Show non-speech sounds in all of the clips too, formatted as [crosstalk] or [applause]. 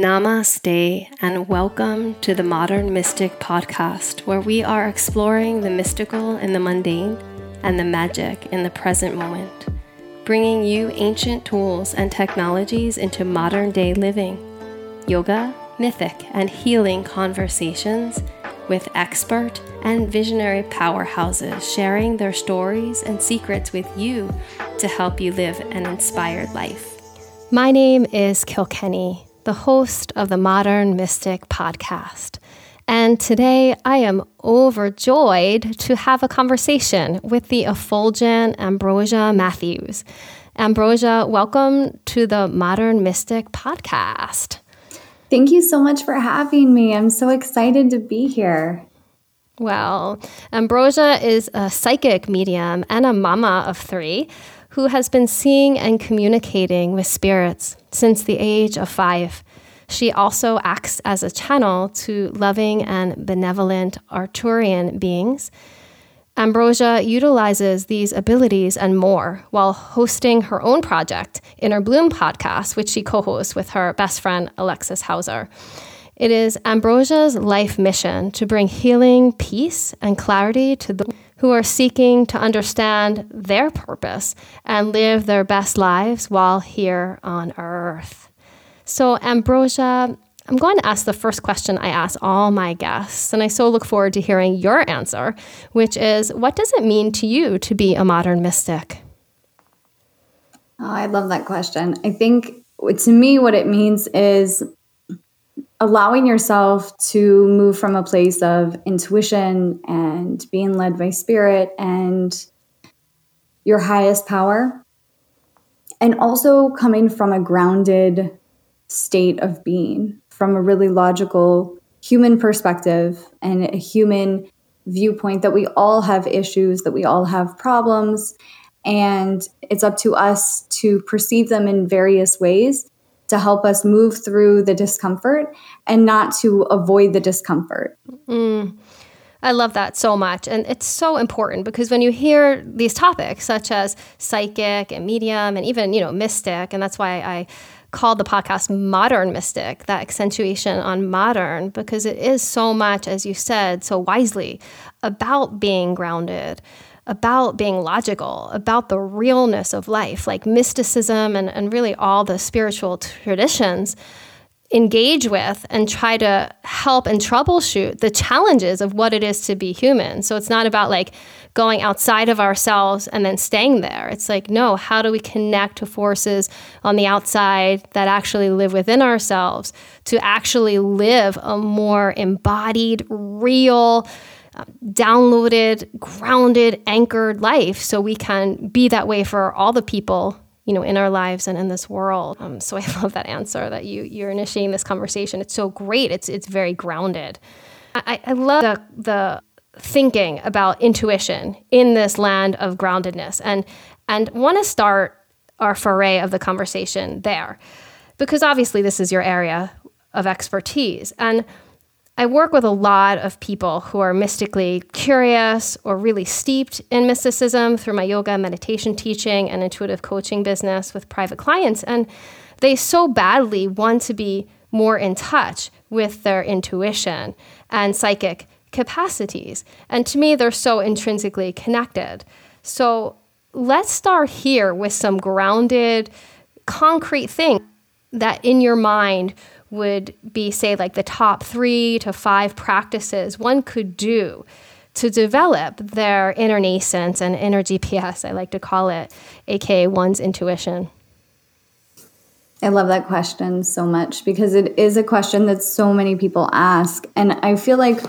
Namaste, and welcome to the Modern Mystic podcast, where we are exploring the mystical in the mundane and the magic in the present moment, bringing you ancient tools and technologies into modern day living, yoga, mythic, and healing conversations with expert and visionary powerhouses sharing their stories and secrets with you to help you live an inspired life. My name is Kilkenny, the host of the Modern Mystic podcast. And today I am overjoyed to have a conversation with the effulgent Ambrosia Matthews. Ambrosia, welcome to the Modern Mystic podcast. Thank you so much for having me. I'm so excited to be here. Well, Ambrosia is a psychic medium and a mama of three who has been seeing and communicating with spirits since the age of five. She also acts as a channel to loving and benevolent Arcturian beings Ambrosia utilizes these abilities and more while hosting her own project, Inner Bloom Podcast, which she co hosts with her best friend, Alexis Hauser. It is Ambrosia's life mission to bring healing, peace, and clarity to those who are seeking to understand their purpose and live their best lives while here on earth. So, Ambrosia, I'm going to ask the first question I ask all my guests, and I so look forward to hearing your answer, which is what does it mean to you to be a modern mystic? Oh, I love that question. I think to me, what it means is allowing yourself to move from a place of intuition and being led by spirit and your highest power, and also coming from a grounded state of being from a really logical human perspective and a human viewpoint that we all have issues, that we all have problems, and it's up to us to perceive them in various ways to help us move through the discomfort and not to avoid the discomfort. Mm. I love that so much. And it's so important because when you hear these topics, such as psychic and medium and even, you know, mystic, and that's why I called the podcast Modern Mystic, that accentuation on modern, because it is so much, as you said so wisely, about being grounded, about being logical, about the realness of life, like mysticism and, and really all the spiritual traditions engage with and try to help and troubleshoot the challenges of what it is to be human. So it's not about like going outside of ourselves and then staying there. It's like, no, how do we connect to forces on the outside that actually live within ourselves to actually live a more embodied, real, downloaded, grounded, anchored life so we can be that way for all the people you know, in our lives and in this world. Um, so I [laughs] love that answer that you you're initiating this conversation. It's so great. It's it's very grounded. I, I love the, the thinking about intuition in this land of groundedness, and and want to start our foray of the conversation there, because obviously this is your area of expertise and I work with a lot of people who are mystically curious or really steeped in mysticism through my yoga meditation teaching and intuitive coaching business with private clients. And they so badly want to be more in touch with their intuition and psychic capacities. And to me, they're so intrinsically connected. So let's start here with some grounded, concrete thing that in your mind would be, say, like the top three to five practices one could do to develop their inner nascence and inner GPS, I like to call it, aka one's intuition? I love that question so much because it is a question that so many people ask. And I feel like,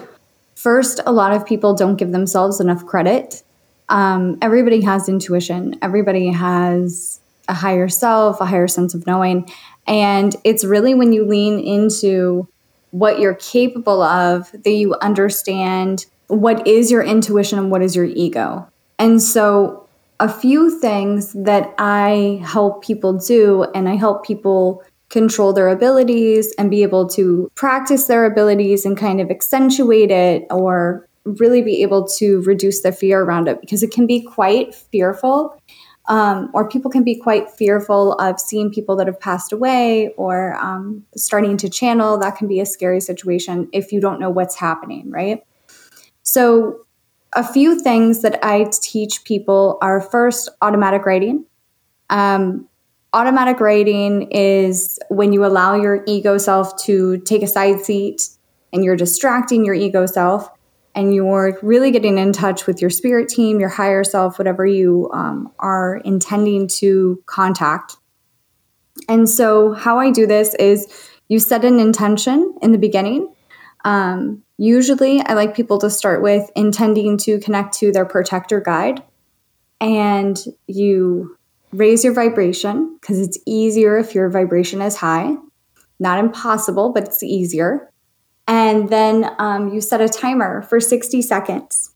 first, a lot of people don't give themselves enough credit. Um, everybody has intuition, everybody has a higher self, a higher sense of knowing. And it's really when you lean into what you're capable of that you understand what is your intuition and what is your ego. And so, a few things that I help people do, and I help people control their abilities and be able to practice their abilities and kind of accentuate it or really be able to reduce the fear around it because it can be quite fearful Um, or people can be quite fearful of seeing people that have passed away or um, starting to channel. That can be a scary situation if you don't know what's happening, right? So, a few things that I teach people are first automatic writing. Um, automatic writing is when you allow your ego self to take a side seat and you're distracting your ego self and you're really getting in touch with your spirit team, your higher self, whatever you um, are intending to contact. And so, how I do this is you set an intention in the beginning. Um, usually, I like people to start with intending to connect to their protector guide, and you raise your vibration because it's easier if your vibration is high. Not impossible, but it's easier. And then um, you set a timer for 60 seconds.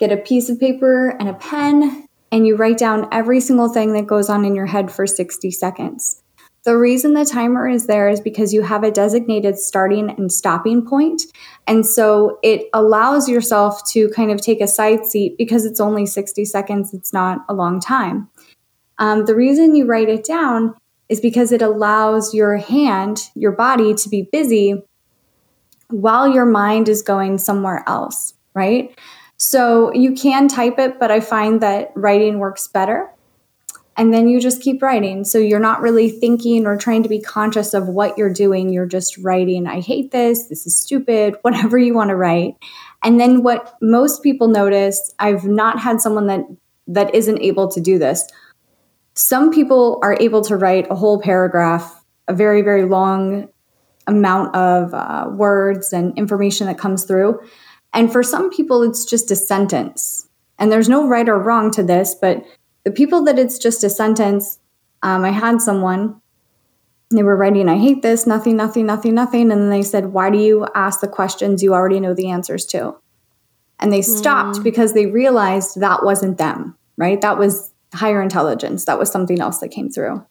Get a piece of paper and a pen, and you write down every single thing that goes on in your head for 60 seconds. The reason the timer is there is because you have a designated starting and stopping point. And so it allows yourself to kind of take a side seat because it's only 60 seconds, it's not a long time. Um, the reason you write it down is because it allows your hand, your body to be busy while your mind is going somewhere else, right? So you can type it, but I find that writing works better. And then you just keep writing. So you're not really thinking or trying to be conscious of what you're doing. You're just writing, I hate this, this is stupid, [laughs] whatever you want to write. And then what most people notice, I've not had someone that that isn't able to do this some people are able to write a whole paragraph, a very, very long amount of uh, words and information that comes through. And for some people, it's just a sentence. And there's no right or wrong to this, but the people that it's just a sentence, um, I had someone, they were writing, I hate this, nothing, nothing, nothing, nothing. And then they said, Why do you ask the questions you already know the answers to? And they stopped mm. because they realized that wasn't them, right? That was higher intelligence. That was something else that came through.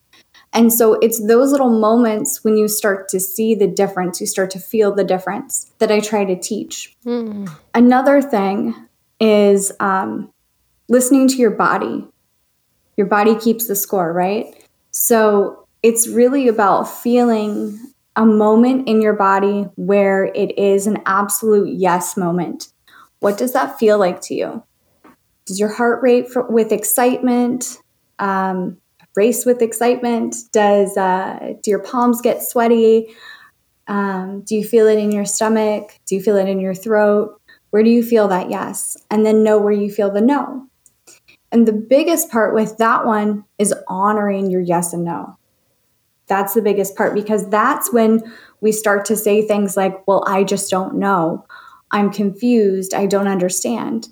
And so it's those little moments when you start to see the difference, you start to feel the difference that I try to teach. Mm. Another thing is um, listening to your body. Your body keeps the score, right? So it's really about feeling a moment in your body where it is an absolute yes moment. What does that feel like to you? Does your heart rate for, with excitement um, race with excitement? Does uh, do your palms get sweaty? Um, do you feel it in your stomach? Do you feel it in your throat? Where do you feel that yes? And then know where you feel the no. And the biggest part with that one is honoring your yes and no. That's the biggest part because that's when we start to say things like, Well, I just don't know. I'm confused. I don't understand.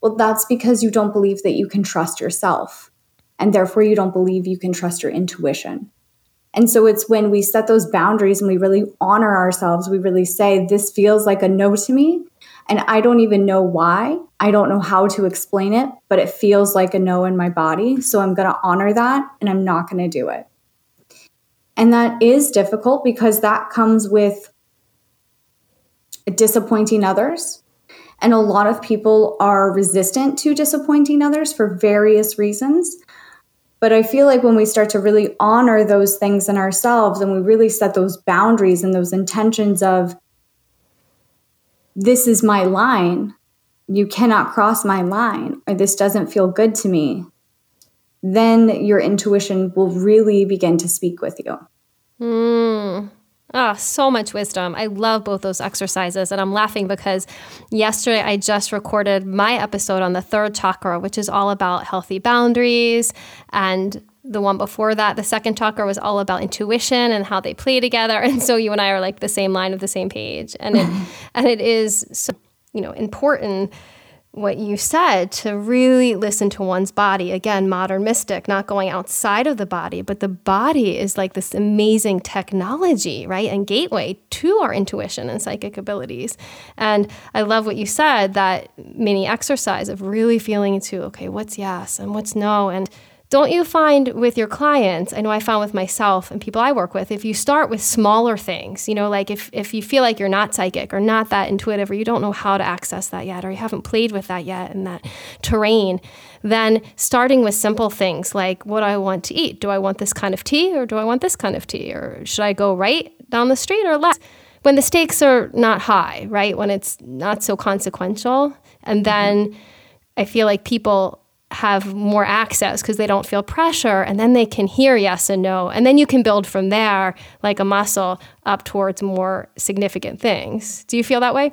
Well, that's because you don't believe that you can trust yourself. And therefore, you don't believe you can trust your intuition. And so it's when we set those boundaries and we really honor ourselves, we really say, This feels like a no to me. And I don't even know why. I don't know how to explain it, but it feels like a no in my body. So I'm going to honor that and I'm not going to do it. And that is difficult because that comes with disappointing others. And a lot of people are resistant to disappointing others for various reasons. But I feel like when we start to really honor those things in ourselves and we really set those boundaries and those intentions of, this is my line, you cannot cross my line, or this doesn't feel good to me, then your intuition will really begin to speak with you. Mm. Ah, oh, so much wisdom. I love both those exercises. And I'm laughing because yesterday I just recorded my episode on the third chakra, which is all about healthy boundaries. And the one before that, the second chakra, was all about intuition and how they play together. [laughs] And so you and I are like the same line of the same page. And it [laughs] and it is so, you know, important what you said to really listen to one's body. Again, modern mystic, not going outside of the body, but the body is like this amazing technology, right? And gateway to our intuition and psychic abilities. And I love what you said that mini exercise of really feeling into, okay, what's yes and what's no. And don't you find with your clients i know i found with myself and people i work with if you start with smaller things you know like if, if you feel like you're not psychic or not that intuitive or you don't know how to access that yet or you haven't played with that yet in that terrain then starting with simple things like what do i want to eat? Do i want this kind of tea or do i want this kind of tea? Or should i go right down the street or left? When the stakes are not high right? When it's not so consequential. And then i feel like people have more access because they don't feel pressure and then they can hear yes and no and then you can build from there like a muscle up towards more significant things. Do you feel that way?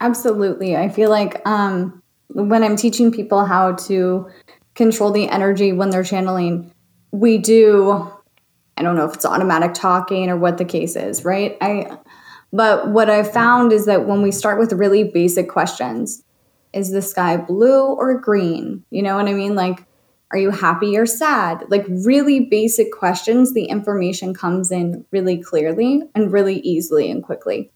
Absolutely. I feel like um, when i'm teaching people how to control the energy when they're channeling we do i don't know if it's automatic talking or what the case is right? I but what i've found is that when we start with really basic questions is the sky blue or green? You know what I mean? Like, are you happy or sad? Like, really basic questions. The information comes in really clearly and really easily and quickly.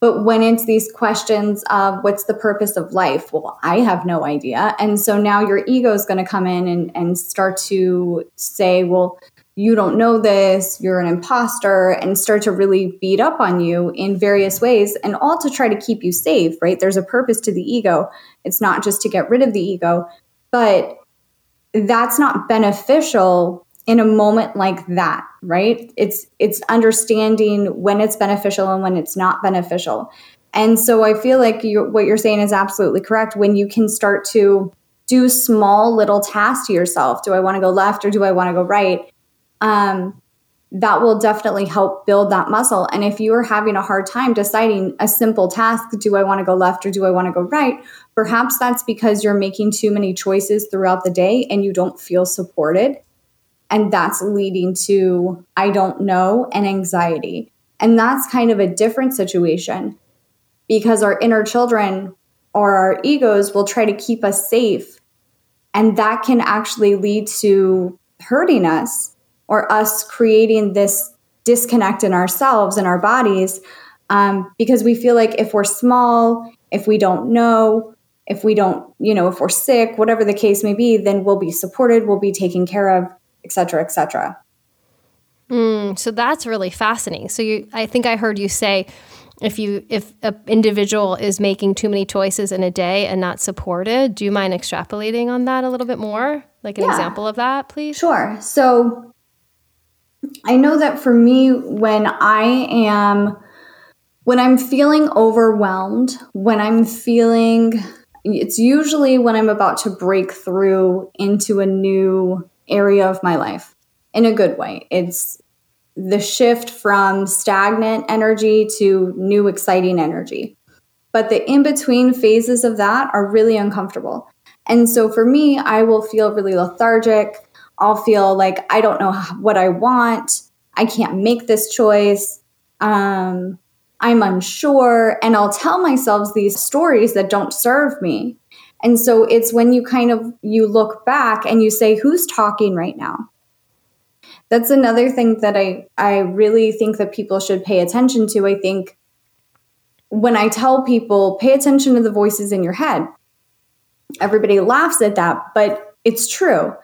But when it's these questions of what's the purpose of life? Well, I have no idea. And so now your ego is going to come in and, and start to say, well, you don't know this, you're an imposter, and start to really beat up on you in various ways, and all to try to keep you safe, right? There's a purpose to the ego. It's not just to get rid of the ego, but that's not beneficial in a moment like that right it's it's understanding when it's beneficial and when it's not beneficial and so i feel like you, what you're saying is absolutely correct when you can start to do small little tasks to yourself do i want to go left or do i want to go right um, that will definitely help build that muscle. And if you are having a hard time deciding a simple task, do I want to go left or do I want to go right? Perhaps that's because you're making too many choices throughout the day and you don't feel supported. And that's leading to I don't know and anxiety. And that's kind of a different situation because our inner children or our egos will try to keep us safe. And that can actually lead to hurting us or us creating this disconnect in ourselves and our bodies um, because we feel like if we're small, if we don't know, if we don't, you know, if we're sick, whatever the case may be, then we'll be supported, we'll be taken care of, et cetera, et cetera. Mm, so that's really fascinating. So you, I think I heard you say, if you if an individual is making too many choices in a day and not supported, do you mind extrapolating on that a little bit more? Like an yeah. example of that, please? Sure. So I know that for me, when I am, when I'm feeling overwhelmed, when I'm feeling, it's usually when I'm about to break through into a new area of my life in a good way. It's the shift from stagnant energy to new exciting energy. But the in between phases of that are really uncomfortable. And so for me, I will feel really lethargic. I'll feel like I don't know what I want. I can't make this choice. Um, I'm unsure. And I'll tell myself these stories that don't serve me. And so it's when you kind of you look back and you say, who's talking right now? That's another thing that I, I really think that people should pay attention to. I think when I tell people, pay attention to the voices in your head, everybody laughs at that, but it's true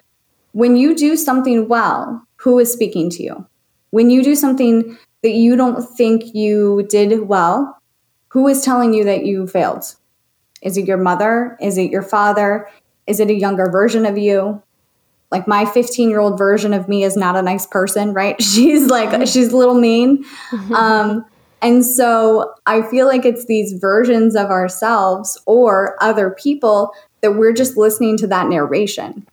when you do something well, who is speaking to you? When you do something that you don't think you did well, who is telling you that you failed? Is it your mother? Is it your father? Is it a younger version of you? Like my 15 year old version of me is not a nice person, right? [laughs] She's like, she's a little mean. Um, and so I feel like it's these versions of ourselves or other people that we're just listening to that narration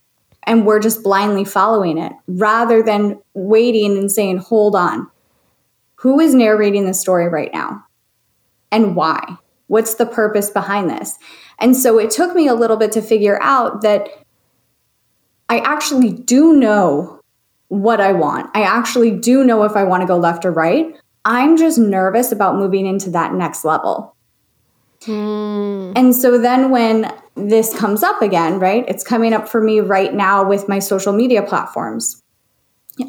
and we're just blindly following it rather than waiting and saying, hold on, who is narrating the story right now and why? What's the purpose behind this? And so it took me a little bit to figure out that I actually do know what I want. I actually do know if I want to go left or right. I'm just nervous about moving into that next level. Mm. And so then when this comes up again, right? It's coming up for me right now with my social media platforms.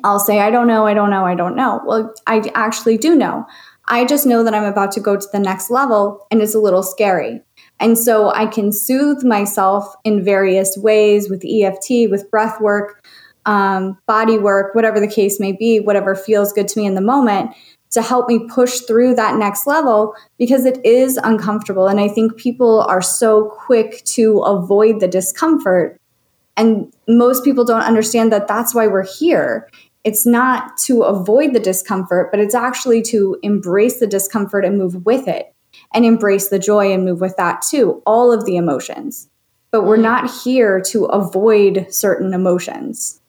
I'll say, I don't know, I don't know, I don't know. Well, I actually do know. I just know that I'm about to go to the next level and it's a little scary. And so I can soothe myself in various ways with EFT, with breath work, um, body work, whatever the case may be, whatever feels good to me in the moment to help me push through that next level because it is uncomfortable. And I think people are so quick to avoid the discomfort. And most people don't understand that that's why we're here. It's not to avoid the discomfort, but it's actually to embrace the discomfort and move with it and embrace the joy and move with that too. All of the emotions. But we're mm. not here to avoid certain emotions.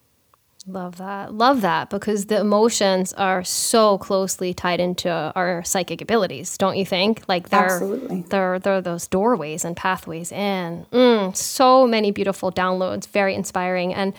Love that. Love that because the emotions are so closely tied into our psychic abilities, don't you think? Like they're Absolutely. they're they're those doorways and pathways in. Mm, so many beautiful downloads, very inspiring and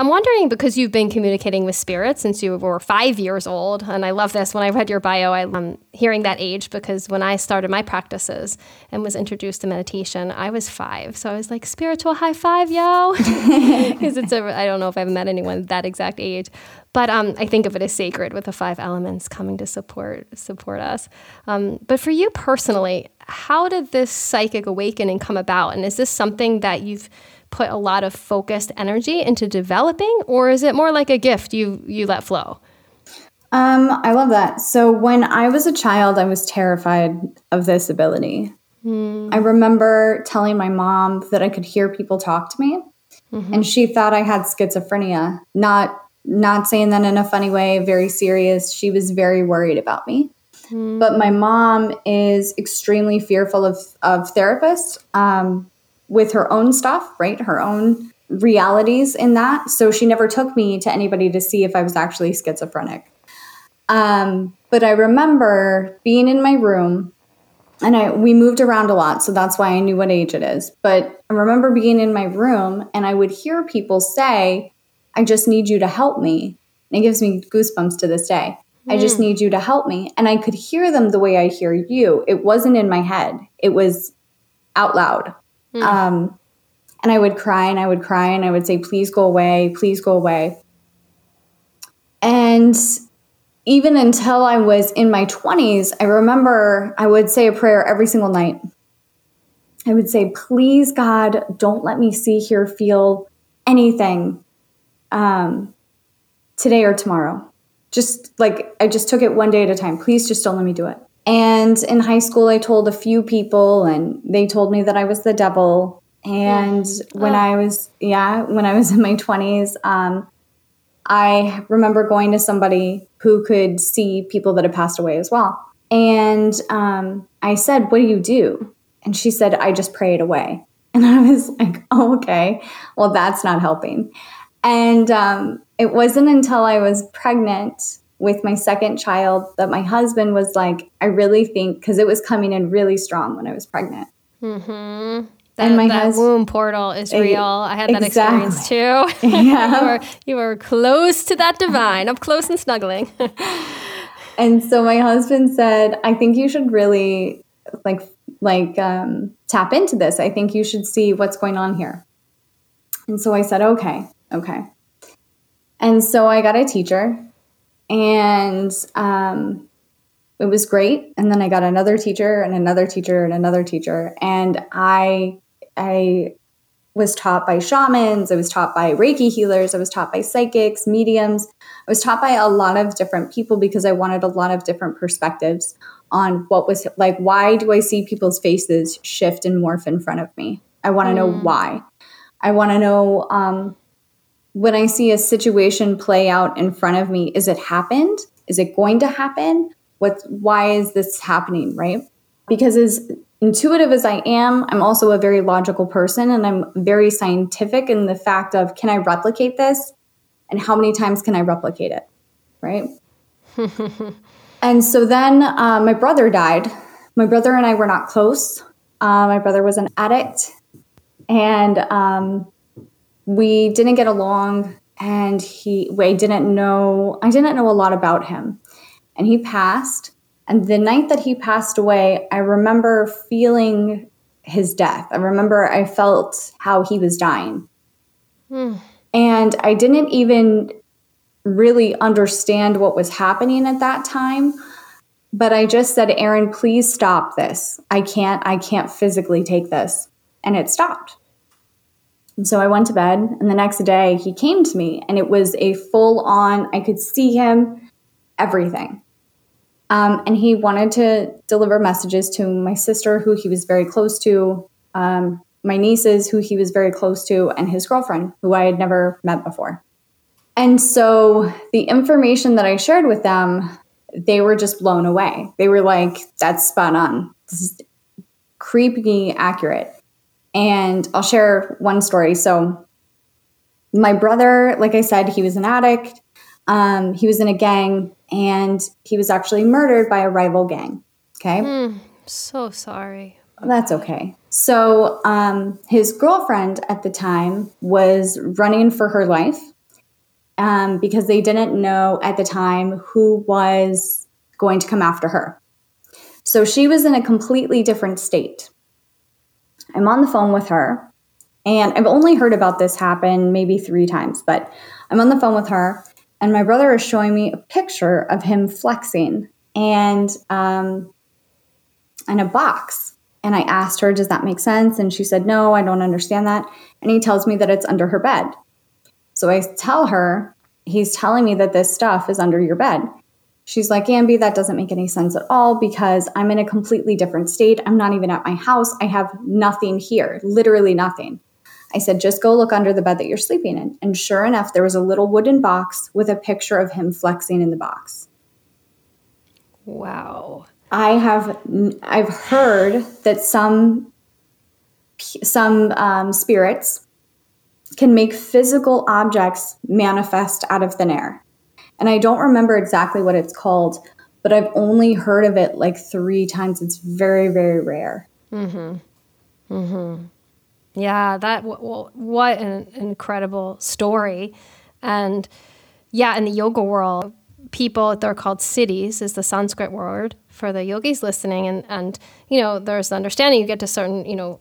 I'm wondering because you've been communicating with spirits since you were five years old, and I love this. When I read your bio, I, am hearing that age because when I started my practices and was introduced to meditation, I was five. So I was like, spiritual high five, yo. [laughs] Because it's a, I don't know if I've met anyone that exact age, but um, I think of it as sacred with the five elements coming to support support us. Um, but for you personally, how did this psychic awakening come about? And is this something that you've put a lot of focused energy into developing, or is it more like a gift you you let flow? Um, I love that. So when I was a child, I was terrified of this ability. Mm. I remember telling my mom that I could hear people talk to me, mm-hmm. and she thought I had schizophrenia. Not not saying that in a funny way, very serious. She was very worried about me. Mm. But my mom is extremely fearful of of therapists. Um, with her own stuff, right? Her own realities in that. So she never took me to anybody to see if I was actually schizophrenic. Um, but I remember being in my room and I we moved around a lot, so that's why I knew what age it is. But I remember being in my room and I would hear people say, I just need you to help me. And it gives me goosebumps to this day. Mm. I just hmm. need you to help me. And I could hear them the way I hear you. It wasn't in my head, it was out loud. Mm. Um, and I would cry and I would cry and I would say, please go away, please go away. And even until I was in my 20s, I remember I would say a prayer every single night. I would say, please, God, don't let me see, hear, feel anything um, today or tomorrow. Just like I just took it one day at a time. Please just don't let me do it. And in high school, I told a few people, and they told me that I was the devil. And when oh. I was, yeah, when I was in my 20s, um, I remember going to somebody who could see people that had passed away as well. And um, I said, What do you do? And she said, I just pray it away. [laughs] And I was like, Oh, okay. Well, that's not helping. And um, it wasn't until I was pregnant with my second child that my husband was like, I really think, because it was coming in really strong when I was pregnant. Mm-hmm. That, and my that husband, womb portal is real. I had that exactly. experience too. [laughs] [laughs] Yeah. you, were, you were close to that divine, up close and snuggling. [laughs] and so my husband said, I think you should really like like um, tap into this. I think you should see what's going on here. And so I said, okay, okay. And so I got a teacher and um, it was great. And then I got another teacher and another teacher and another teacher, and I I was taught by shamans, I was taught by Reiki healers, I was taught by psychics, mediums. I was taught by a lot of different people because I wanted a lot of different perspectives on what was like why do I see people's faces shift and morph in front of me? I want to mm. know why. I want to know um, when I see a situation play out in front of me, is it happened? Is it going to happen? What why is this happening, right? Because as intuitive as I am, I'm also a very logical person and I'm very scientific in the fact of can I replicate this and how many times can I replicate it, right? [laughs] and so then uh, my brother died. My brother and I were not close. Uh, my brother was an addict and um, we didn't get along and he I didn't know I didn't know a lot about him. And he passed. And the night that he passed away, I remember feeling his death. I remember I felt how he was dying. Hmm. And I didn't even really understand what was happening at that time. But I just said, Aaron, please stop this. I can't, I can't physically take this. And it stopped. And so I went to bed, and the next day he came to me, and it was a full on, I could see him, everything. Um, and he wanted to deliver messages to my sister, who he was very close to, um, my nieces, who he was very close to, and his girlfriend, who I had never met before. And so the information that I shared with them, they were just blown away. They were like, that's spot on. This is creepy accurate. And I'll share one story. So, my brother, like I said, he was an addict. Um, he was in a gang and he was actually murdered by a rival gang. Okay. Mm, so sorry. That's okay. So, um, his girlfriend at the time was running for her life um, because they didn't know at the time who was going to come after her. So, she was in a completely different state. I'm on the phone with her, and I've only heard about this happen maybe three times, but I'm on the phone with her, and my brother is showing me a picture of him flexing and um, in a box. And I asked her, Does that make sense? And she said, No, I don't understand that. And he tells me that it's under her bed. So I tell her, He's telling me that this stuff is under your bed. She's like, Ambi, that doesn't make any sense at all because I'm in a completely different state. I'm not even at my house. I have nothing here, literally nothing. I said, just go look under the bed that you're sleeping in. And sure enough, there was a little wooden box with a picture of him flexing in the box. Wow. I have I've heard that some some um, spirits can make physical objects manifest out of thin air. And I don't remember exactly what it's called, but I've only heard of it like three times. It's very, very rare. Mm-hmm. Mm-hmm. Yeah, that well, what an incredible story. And yeah, in the yoga world, people they're called siddhis is the Sanskrit word for the yogis listening, and and you know there's the understanding you get to certain you know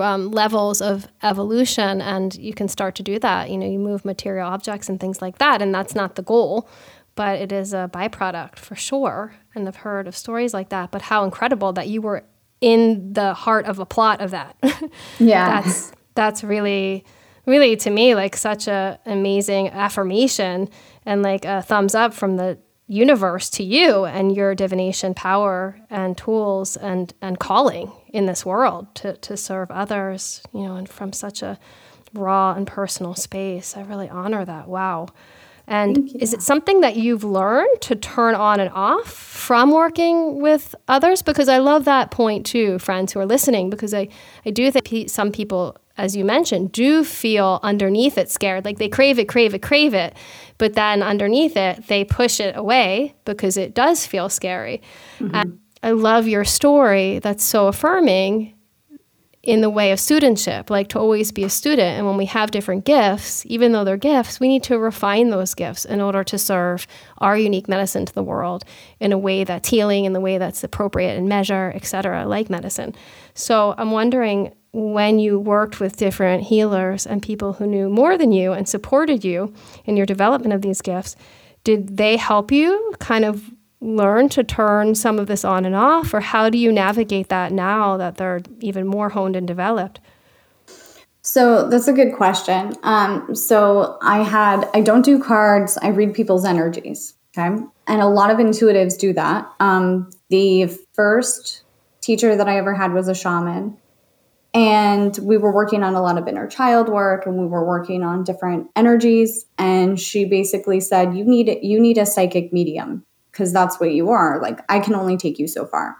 um, levels of evolution, and you can start to do that. You know, you move material objects and things like that, and that's not the goal, but it is a byproduct for sure. And I've heard of stories like that. But how incredible that you were in the heart of a plot of that. [laughs] Yeah. that's that's really really to me like such a amazing affirmation and like a thumbs up from the universe to you and your divination power and tools and and calling in this world to to serve others, you know, and from such a raw and personal space. I really honor that. Wow. And is it something that you've learned to turn on and off from working with others? Because I love that point too, friends who are listening, because I, I do think some people, as you mentioned, do feel underneath it scared. Like they crave it, crave it, crave it. But then underneath it, they push it away because it does feel scary. Mm-hmm. And I love your story that's so affirming in the way of studentship, like to always be a student. And when we have different gifts, even though they're gifts, we need to refine those gifts in order to serve our unique medicine to the world in a way that's healing, in the way that's appropriate and measure, et cetera, like medicine. So I'm wondering when you worked with different healers and people who knew more than you and supported you in your development of these gifts, did they help you kind of learn to turn some of this on and off, or how do you navigate that now that they're even more honed and developed? So that's a good question. Um, so I had, I don't do cards, I read people's energies. Okay. And a lot of intuitives do that. Um, the first teacher that I ever had was a shaman. And we were working on a lot of inner child work and we were working on different energies. And she basically said, You need you need a psychic medium because that's what you are. Like, I can only take you so far.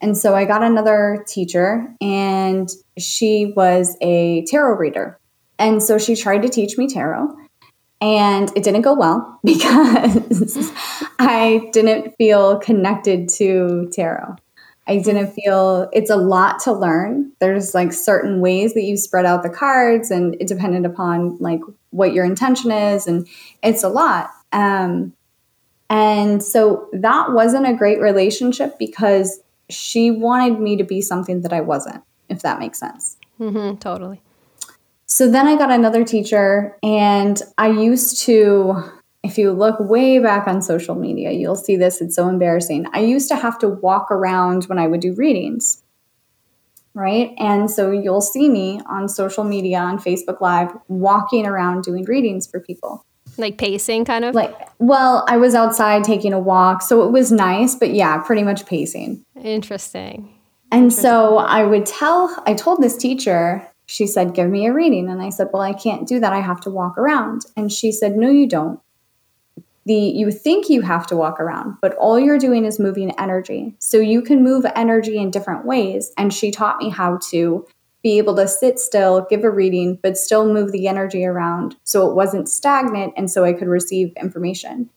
And so I got another teacher, and she was a tarot reader. And so she tried to teach me tarot, and it didn't go well [laughs] because I didn't feel connected to tarot. I didn't feel it's a lot to learn. There's like certain ways that you spread out the cards, and it depended upon like what your intention is, and it's a lot. Um, and so that wasn't a great relationship because she wanted me to be something that I wasn't, if that makes sense. Mm-hmm, totally. So then I got another teacher, and I used to, if you look way back on social media, you'll see this. It's so embarrassing. I used to have to walk around when I would do readings right? And so you'll see me on social media, on Facebook Live, walking around doing readings for people. Like pacing, kind of? Like, well, I was outside taking a walk, so it was nice, but yeah, pretty much pacing. Interesting. And Interesting. so I would tell, I told this teacher, she said, Give me a reading. And I said, Well, I can't do that. I have to walk around. And she said, No, you don't. The, you think you have to walk around, but all you're doing is moving energy. So you can move energy in different ways. And she taught me how to be able to sit still, give a reading, but still move the energy around so it wasn't stagnant and so I could receive information.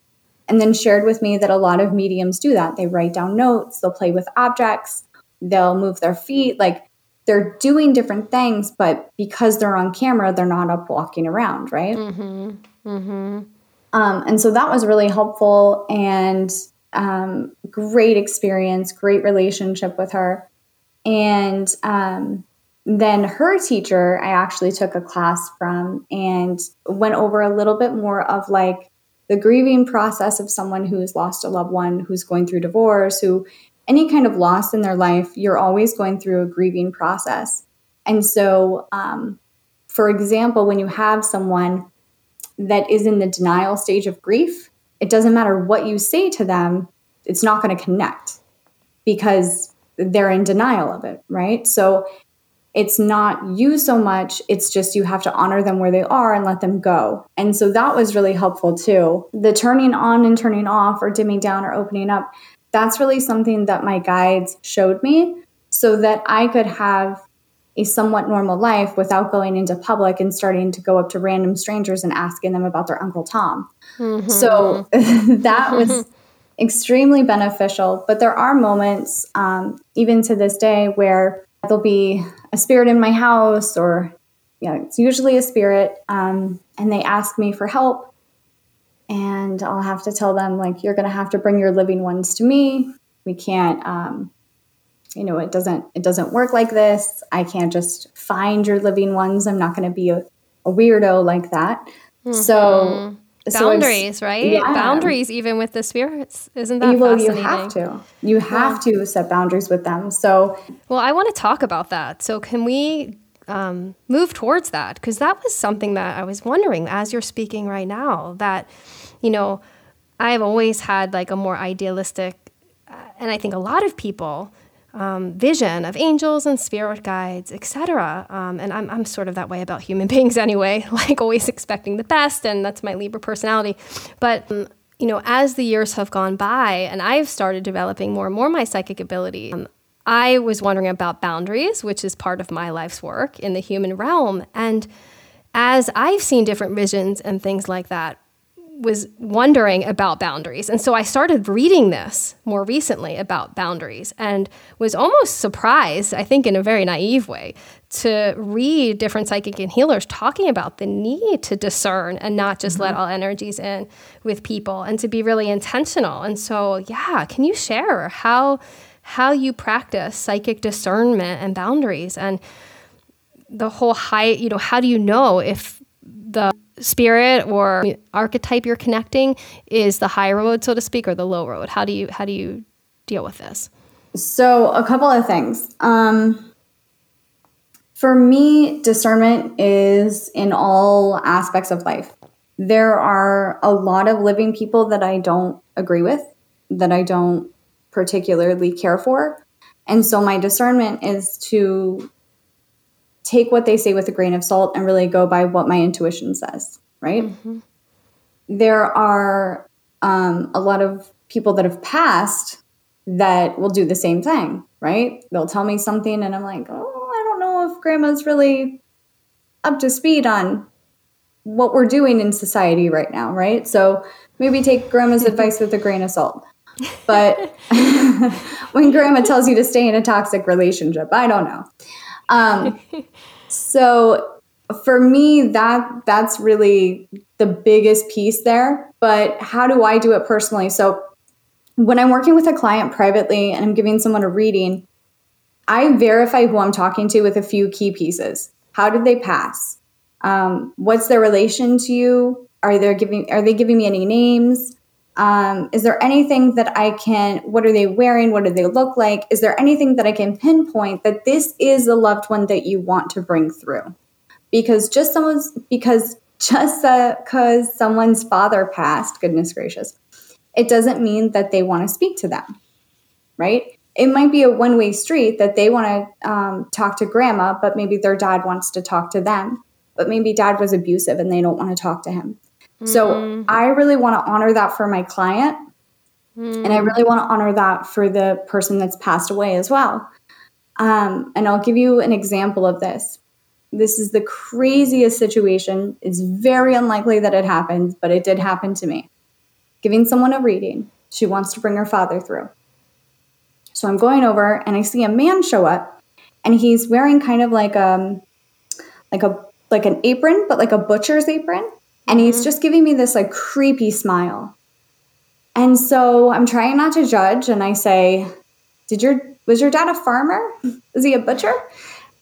And then shared with me that a lot of mediums do that. They write down notes, they'll play with objects, they'll move their feet. Like they're doing different things, but because they're on camera, they're not up walking around, right? Mm-hmm. Mm-hmm. Um, and so that was really helpful and um, great experience, great relationship with her. And um, then her teacher, I actually took a class from and went over a little bit more of like the grieving process of someone who's lost a loved one, who's going through divorce, who any kind of loss in their life, you're always going through a grieving process. And so, um, for example, when you have someone that is in the denial stage of grief, it doesn't matter what you say to them, it's not going to connect because they're in denial of it, right? So it's not you so much, it's just you have to honor them where they are and let them go. And so that was really helpful too. The turning on and turning off or dimming down or opening up, that's really something that my guides showed me so that I could have a somewhat normal life without going into public and starting to go up to random strangers and asking them about their Uncle Tom. Mm-hmm. So [laughs] that was extremely beneficial. But there are moments, um, even to this day, where there'll be a spirit in my house, or you know, it's usually a spirit, um, and they ask me for help. And I'll have to tell them, like, you're going to have to bring your living ones to me. We can't um, you know it doesn't it doesn't work like this. I can't just find your living ones. I'm not going to be a, a, weirdo like that. Mm-hmm. so boundaries so right? Yeah. boundaries even with the spirits. Isn't that well you have to. You have yeah. to set boundaries with them. So well i want to talk about that. So can we um, move towards that? Because that was something that i was wondering as you're speaking right now that you know i've always had like a more idealistic uh, and i think a lot of people um, vision of angels and spirit guides, etc. Um, and I'm, I'm sort of that way about human [laughs] beings anyway, [laughs] like always expecting the best, and that's my Libra personality. But um, you know, as the years have gone by, and I've started developing more and more my psychic ability. Um, I was wondering about boundaries, which is part of my life's work in the human realm. And as I've seen different visions and things like that, was wondering about boundaries. And so I started reading this more recently about boundaries and was almost surprised, I think in a very naive way, to read different psychic and healers talking about the need to discern and not just mm-hmm. let all energies in with people and to be really intentional. And so, yeah, can you share how how you practice psychic discernment and boundaries and the whole high, you know, how do you know if the spirit or archetype you're connecting is the high road, so to speak, or the low road? How do you how do you deal with this? So a couple of things. Um, for me, discernment is in all aspects of life. There are a lot of living people that I don't agree with, that I don't particularly care for. And so my discernment is to take what they say with a grain of salt and really go by what my intuition says, right? Mm-hmm. There are um, a lot of people that have passed that will do the same thing, right? They'll tell me something and I'm like, oh, I don't know if grandma's really up to speed on what we're doing in society right now, right? So maybe take grandma's [laughs] advice with a grain of salt. But [laughs] when grandma tells you to stay in a toxic relationship, I don't know. Um, [laughs] so for me, that that's really the biggest piece there. But how do I do it personally? So when I'm working with a client privately and I'm giving someone a reading, I verify who I'm talking to with a few key pieces. How did they pass? Um, what's their relation to you? Are they giving Are they giving me any names? Um, is there anything that I can, what are they wearing? What do they look like? Is there anything that I can pinpoint that this is the loved one that you want to bring through? Because just someone's, because just because someone's father passed, goodness gracious, it doesn't mean that they want to speak to them, right? It might be a one way street that they want to um, talk to grandma, but maybe their dad wants to talk to them. But maybe dad was abusive and they don't want to talk to him. So mm-hmm. I really want to honor that for my client. Mm. And I really want to honor that for the person that's passed away as well. Um, and I'll give you an example of this. This is the craziest situation. It's very unlikely that it happened, but it did happen to me. Giving someone a reading, she wants to bring her father through. So I'm going over and I see a man show up and he's wearing kind of like um like a like an apron, but like a butcher's apron and he's mm-hmm. just giving me this like creepy smile. And so I'm trying not to judge and I say, "Did your was your dad a farmer? [laughs] Is he a butcher?"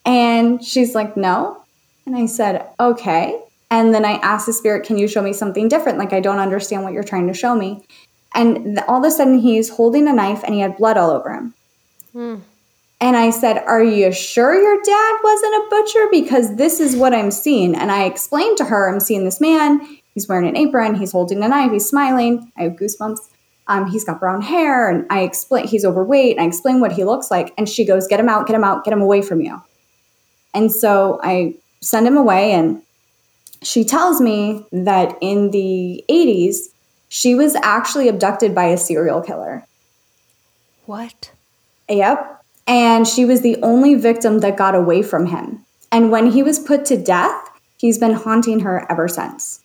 And she's like, "No." And I said, "Okay." And then I asked the spirit, "Can you show me something different? Like I don't understand what you're trying to show me." And all of a sudden he's holding a knife and he had blood all over him. Hmm. And I said, Are you sure your dad wasn't a butcher? Because this is what I'm seeing. And I explained to her, I'm seeing this man. He's wearing an apron. He's holding a knife. He's smiling. I have goosebumps. Um, he's got brown hair. And I explain, he's overweight. And I explain what he looks like. And she goes, Get him out, get him out, get him away from you. And so I send him away. And she tells me that in the 80s, she was actually abducted by a serial killer. What? Yep and she was the only victim that got away from him. And when he was put to death, he's been haunting her ever since.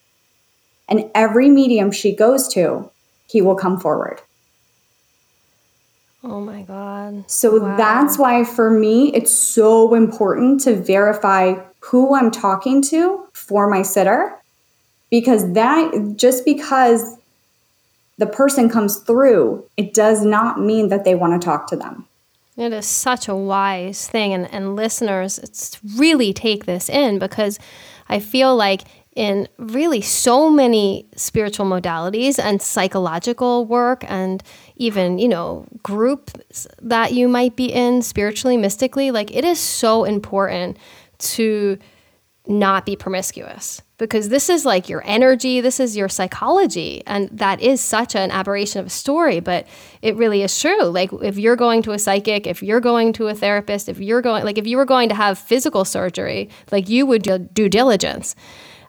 And every medium she goes to, he will come forward. Oh my God. So wow. that's why for me, it's so important to verify who I'm talking to for my sitter. Because that, just because the person comes through, it does not mean that they want to talk to them. It is such a wise thing. And, and listeners, it's really take this in because I feel like in really so many spiritual modalities and psychological work and even, you know, groups that you might be in spiritually, mystically, like it is so important to not be promiscuous because this is like your energy, this is your psychology. And that is such an aberration of a story, but it really is true. Like, if you're going to a psychic, if you're going to a therapist, if you're going, like, if you were going to have physical surgery, like, you would do due diligence.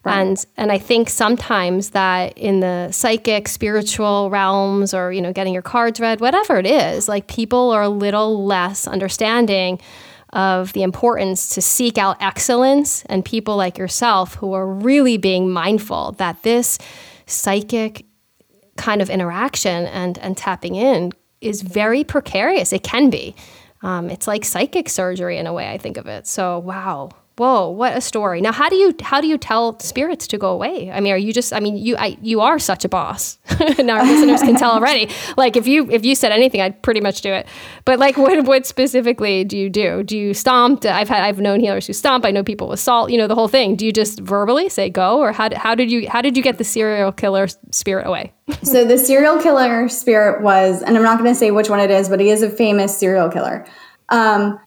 Right. And and I think sometimes that in the psychic, spiritual realms, or you know, getting your cards read, whatever it is, like people are a little less understanding of the importance to seek out excellence and people like yourself who are really being mindful that this psychic kind of interaction and, and tapping in is very precarious. It can be. Um, it's like psychic surgery in a way, I think of it. So, wow whoa what a story. Now how do you how do you tell spirits to go away? I mean are you just i mean you I, you are such a boss. [laughs] And our listeners can tell already. [laughs] Like if you if you said anything i'd pretty much do it. But like what what specifically do you do? Do you stomp? I've had i've known healers who stomp. I know people with salt you know the whole thing. Do you just verbally say go or how, how did you how did you get the serial killer spirit away? [laughs] So the serial killer spirit was and i'm not going to say which one it is but he is a famous serial killer. Um,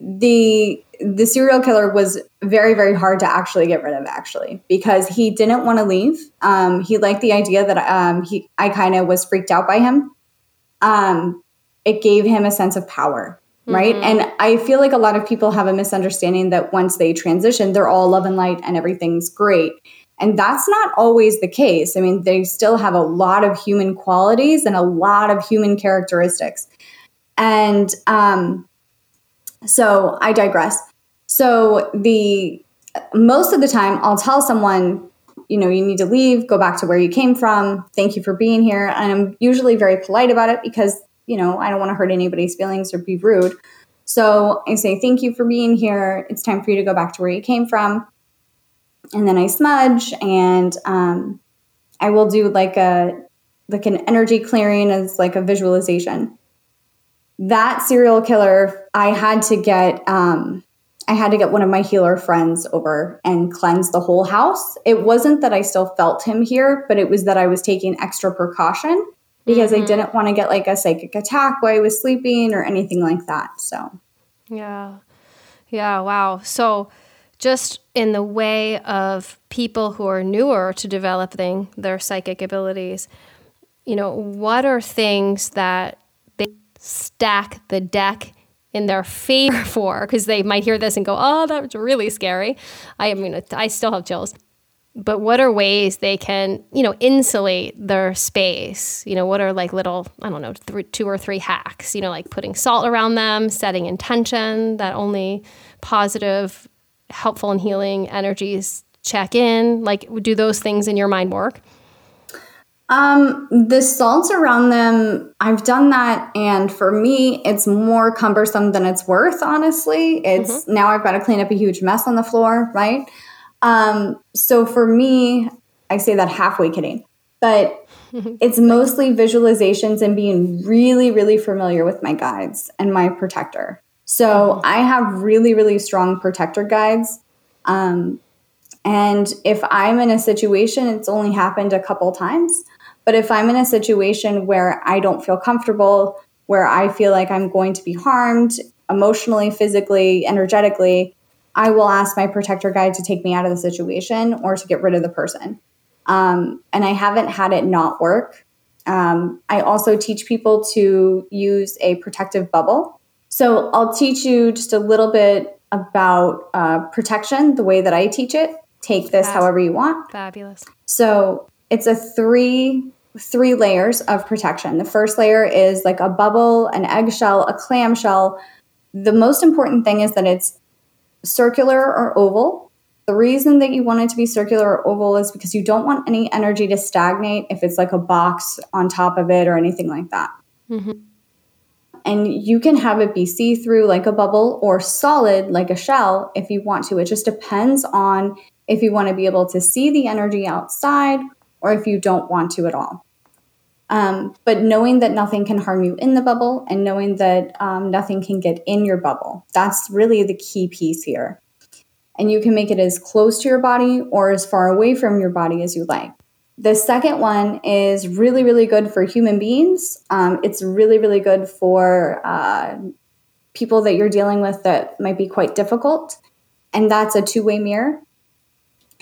the the serial killer was very very hard to actually get rid of actually because he didn't want to leave. Um, he liked the idea that um, he i kind of was freaked out by him. Um, it gave him a sense of power right? Mm-hmm. and i feel like a lot of people have a misunderstanding that once they transition they're all love and light and everything's great. And that's not always the case. I mean they still have a lot of human qualities and a lot of human characteristics. And um, so I digress. So the most of the time I'll tell someone, you know, you need to leave, go back to where you came from. Thank you for being here. And I'm usually very polite about it because, you know, I don't want to hurt anybody's feelings or be rude. So I say, thank you for being here. It's time for you to go back to where you came from. And then I smudge and um, I will do like a like an energy clearing as like a visualization that serial killer, I had to get um, I had to get one of my healer friends over and cleanse the whole house. It wasn't that I still felt him here, but it was that I was taking extra precaution because mm-hmm. I didn't want to get like a psychic attack while I was sleeping or anything like that. So, yeah. Yeah. Wow. So, just in the way of people who are newer to developing their psychic abilities, you know, what are things that they stack the deck in their favor [laughs] for because they might hear this and go, "Oh, that's really scary." I mean, I still have chills. But what are ways they can, you know, insulate their space? You know, what are like little, I don't know, th- two or three hacks? You know, like putting salt around them, setting intention that only positive, helpful, and healing energies check in. Like, do those things in your mind work? Um, the salts around them, I've done that, and for me, it's more cumbersome than it's worth. Honestly, it's mm-hmm. now I've got to clean up a huge mess on the floor, right? Um, so for me, I say that halfway kidding, but [laughs] it's mostly visualizations and being really, really familiar with my guides and my protector. So mm-hmm. I have really, really strong protector guides. Um, and if I'm in a situation, it's only happened a couple times. But if I'm in a situation where I don't feel comfortable, where I feel like I'm going to be harmed emotionally, physically, energetically, I will ask my protector guide to take me out of the situation or to get rid of the person. Um, and I haven't had it not work. Um, I also teach people to use a protective bubble. So I'll teach you just a little bit about uh, protection, the way that I teach it. Take this Fab- however you want. Fabulous. So it's a three three layers of protection. The first layer is like a bubble, an eggshell, a clamshell. The most important thing is that it's circular or oval. The reason that you want it to be circular or oval is because you don't want any energy to stagnate if it's like a box on top of it or anything like that. Mm-hmm. And you can have it be see through like a bubble or solid like a shell if you want to. It just depends on if you want to be able to see the energy outside or if you don't want to at all. Um, but knowing that nothing can harm you in the bubble and knowing that um, nothing can get in your bubble, that's really the key piece here. And you can make it as close to your body or as far away from your body as you like. The second one is really, really good for human beings. Um, it's really, really good for uh, people that you're dealing with that might be quite difficult. And that's a two way mirror.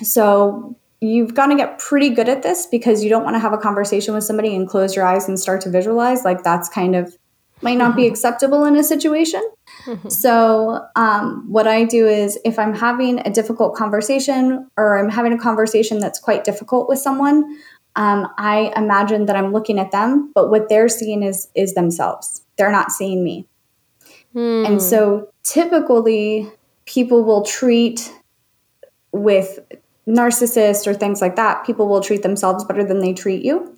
So you've got to get pretty good at this because you don't want to have a conversation with somebody and close your eyes and start to visualize. Like that's kind of might not be acceptable in a situation. Mm-hmm. So, um, what I do is if I'm having a difficult conversation or I'm having a conversation that's quite difficult with someone, um, I imagine that I'm looking at them, but what they're seeing is is themselves. They're not seeing me. Mm. And so, typically, people will treat with narcissist or things like that, people will treat themselves better than they treat you.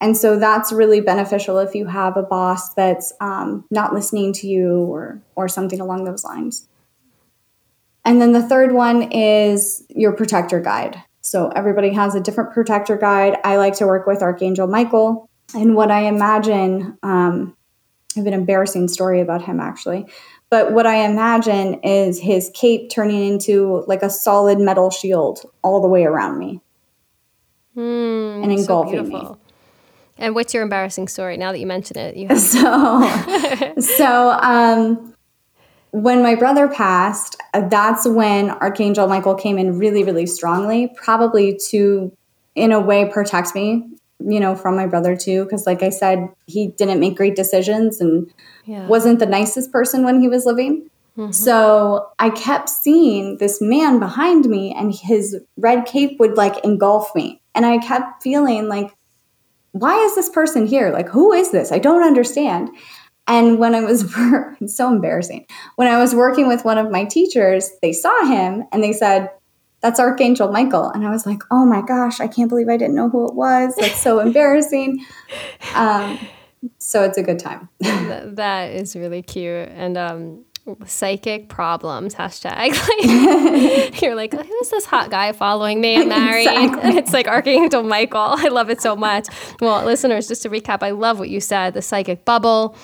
And so that's really beneficial if you have a boss that's um, not listening to you or, or something along those lines. And then the third one is your protector guide. So everybody has a different protector guide. I like to work with Archangel Michael. And what I imagine, um, I have an embarrassing story about him actually. But what I imagine is his cape turning into like a solid metal shield all the way around me mm, and engulfing so me. And what's your embarrassing story now that you mention it? You [laughs] so, [laughs] so um, when my brother passed, that's when Archangel Michael came in really, really strongly, probably to, in a way, protect me you know, from my brother too. Cause like I said, he didn't make great decisions and yeah. wasn't the nicest person when he was living. Mm-hmm. So I kept seeing this man behind me and his red cape would like engulf me. And I kept feeling like, why is this person here? Like, who is this? I don't understand. And when I was, [laughs] it's so embarrassing. When I was working with one of my teachers, they saw him and they said, that's Archangel Michael. And I was like, oh my gosh, I can't believe I didn't know who it was. That's so embarrassing. [laughs] Um, so it's a good time. [laughs] that is really cute. And um, psychic problems hashtag. Like, [laughs] you're like, who is this hot guy following me? I'm married. Exactly. It's like Archangel Michael. I love it so much. Well, listeners, just to recap, I love what you said the psychic bubble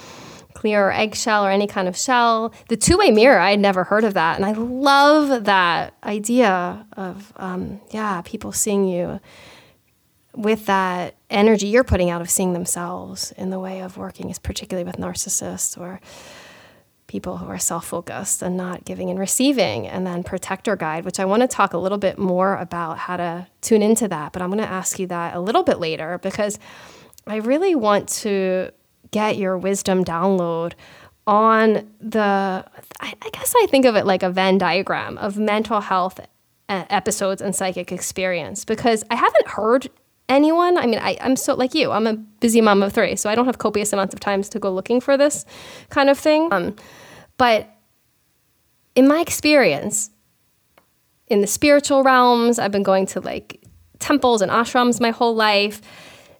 clear eggshell or any kind of shell. The two way mirror, I had never heard of that. And I love that idea of, um, yeah, people seeing you with that energy you're putting out of seeing themselves in the way of working, is particularly with narcissists or people who are self focused and not giving and receiving, and then protector guide, which I want to talk a little bit more about how to tune into that. But I'm going to ask you that a little bit later because I really want to get your wisdom download on the, I, guess I think of it like a Venn diagram of mental health episodes and psychic experience because I haven't heard anyone. I mean, I, I'm so like you, I'm a busy mom of three, so I don't have copious amounts of times to go looking for this kind of thing. Um, but in my experience, in the spiritual realms, I've been going to like temples and ashrams my whole life,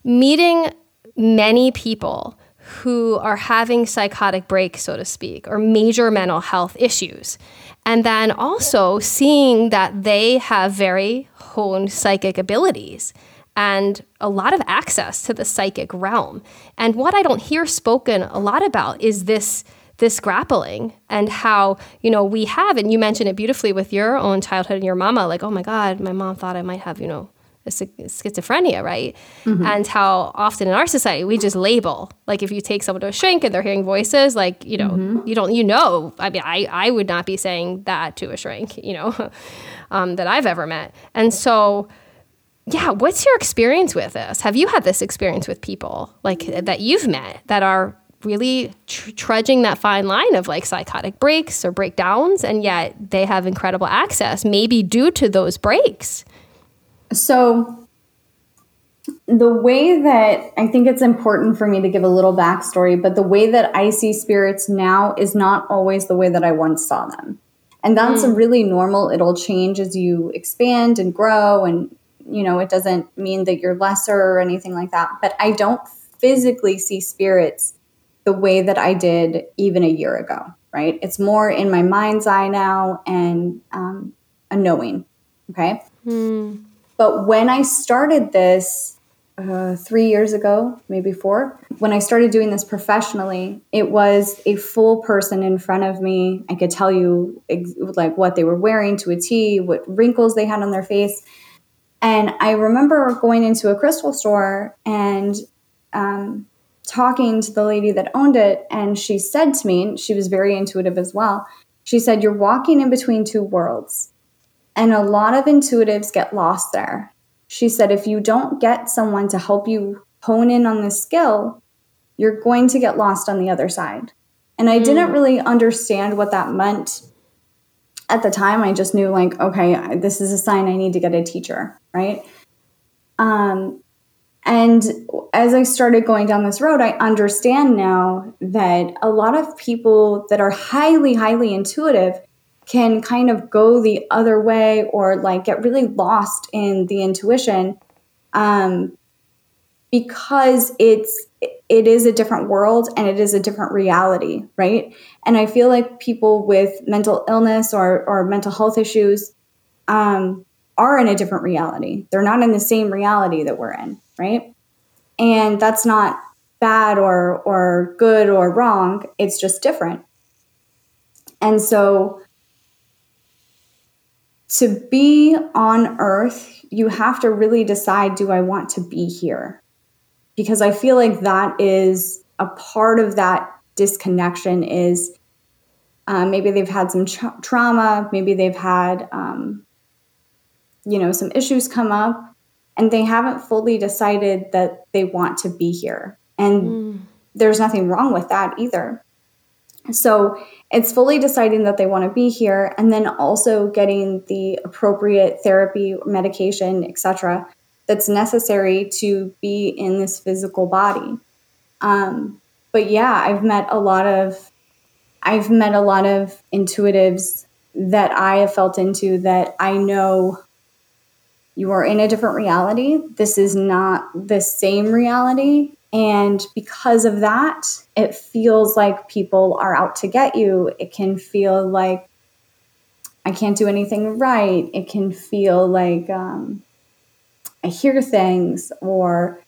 meeting many people who are having psychotic breaks, so to speak, or major mental health issues. And then also seeing that they have very honed psychic abilities and a lot of access to the psychic realm. And what I don't hear spoken a lot about is this this grappling and how you know we have and you mentioned it beautifully with your own childhood and your mama like oh my god my mom thought i might have you know schizophrenia right mm-hmm. and how often in our society we just label like if you take someone to a shrink and they're hearing voices like you know mm-hmm. you don't you know i mean i i would not be saying that to a shrink [laughs] you know um, that i've ever met and so yeah what's your experience with this have you had this experience with people like that you've met that are really tr- trudging that fine line of like psychotic breaks or breakdowns, and yet they have incredible access, maybe due to those breaks. So, the way that I think it's important for me to give a little backstory, but the way that I see spirits now is not always the way that I once saw them. And that's mm. really normal. It'll change as you expand and grow. And, you know, it doesn't mean that you're lesser or anything like that. But I don't physically see spirits the way that I did even a year ago, right? It's more in my mind's eye now and um, a knowing, okay? Mm. But when I started this uh, three years ago, maybe four, when I started doing this professionally, it was a full person in front of me. I could tell you ex- like what they were wearing to a T, what wrinkles they had on their face. And I remember going into a crystal store and um, talking to the lady that owned it, and she said to me, and she was very intuitive as well. She said, You're walking in between two worlds. And a lot of intuitives get lost there. She said, If you don't get someone to help you hone in on this skill, you're going to get lost on the other side. And I mm. didn't really understand what that meant at the time. I just knew, like, okay, this is a sign I need to get a teacher, right? Um, and as I started going down this road, I understand now that a lot of people that are highly, highly intuitive can kind of go the other way or like get really lost in the intuition um, because it's it is a different world and it is a different reality right and i feel like people with mental illness or, or mental health issues um, are in a different reality they're not in the same reality that we're in right? And that's not bad or or good or wrong. It's just different. And so to be on earth, you have to really decide do I want to be here? Because I feel like that is a part of that disconnection is uh, maybe they've had some tra- trauma, maybe they've had um, you know some issues come up and they haven't fully decided that they want to be here. And mm. there's nothing wrong with that either. So it's fully deciding that they want to be here and then also getting the appropriate therapy, medication, etc. that's necessary to be in this physical body. Um, but yeah, I've met a lot of I've met a lot of intuitives that I have felt into that I know you are in a different reality. This is not the same reality. And because of that, it feels like people are out to get you. It can feel like I can't do anything right. It can feel like um, I hear things or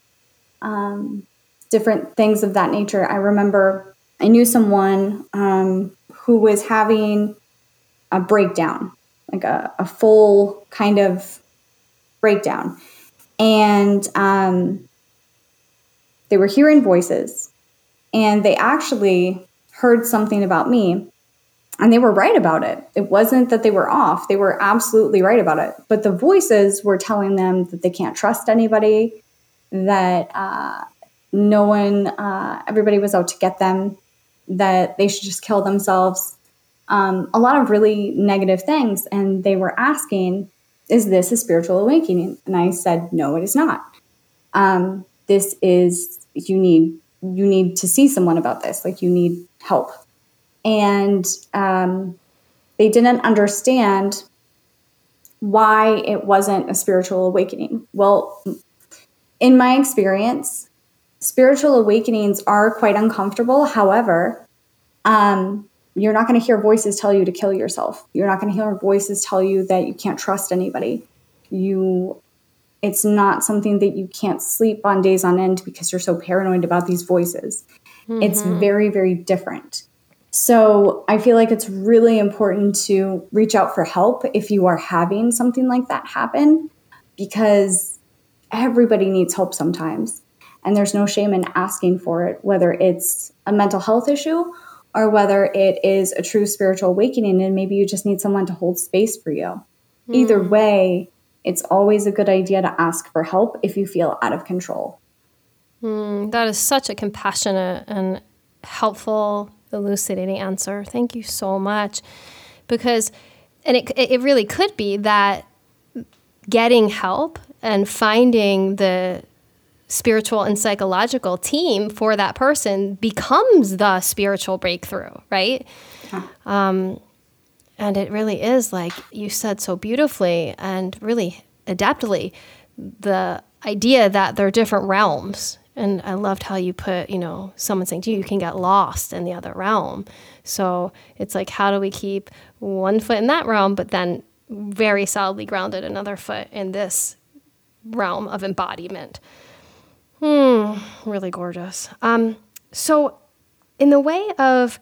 um, different things of that nature. I remember I knew someone um, who was having a breakdown, like a, a full kind of breakdown. And um, they were hearing voices, and they actually heard something about me, and they were right about it. It wasn't that they were off, they were absolutely right about it. But the voices were telling them that they can't trust anybody, that uh, no one, uh, everybody was out to get them, that they should just kill themselves. Um, a lot of really negative things. And they were asking, Is this a spiritual awakening? And I said, No, it is not. Um, this is, you need, you need to see someone about this. Like, you need help. And um, they didn't understand why it wasn't a spiritual awakening. Well, in my experience, spiritual awakenings are quite uncomfortable. However, um, you're not going to hear voices tell you to kill yourself. You're not going to hear voices tell you that you can't trust anybody. You, it's not something that you can't sleep on days on end because you're so paranoid about these voices. Mm-hmm. It's very, very different. So I feel like it's really important to reach out for help if you are having something like that happen because everybody needs help sometimes and there's no shame in asking for it, whether it's a mental health issue or whether it is a true spiritual awakening and maybe you just need someone to hold space for you. Mm. Either way, it's always a good idea to ask for help if you feel out of control. Mm, that is such a compassionate and helpful, elucidating answer. Thank you so much. Because, and it, it really could be that getting help and finding the spiritual and psychological team for that person becomes the spiritual breakthrough, right? Yeah. Um, and it really is like you said so beautifully and really adeptly the idea that there are different realms. And I loved how you put, you know, someone saying to you, you can get lost in the other realm. So it's like, how do we keep one foot in that realm, but then very solidly grounded another foot in this realm of embodiment? Hmm, really gorgeous. Um, so, in the way of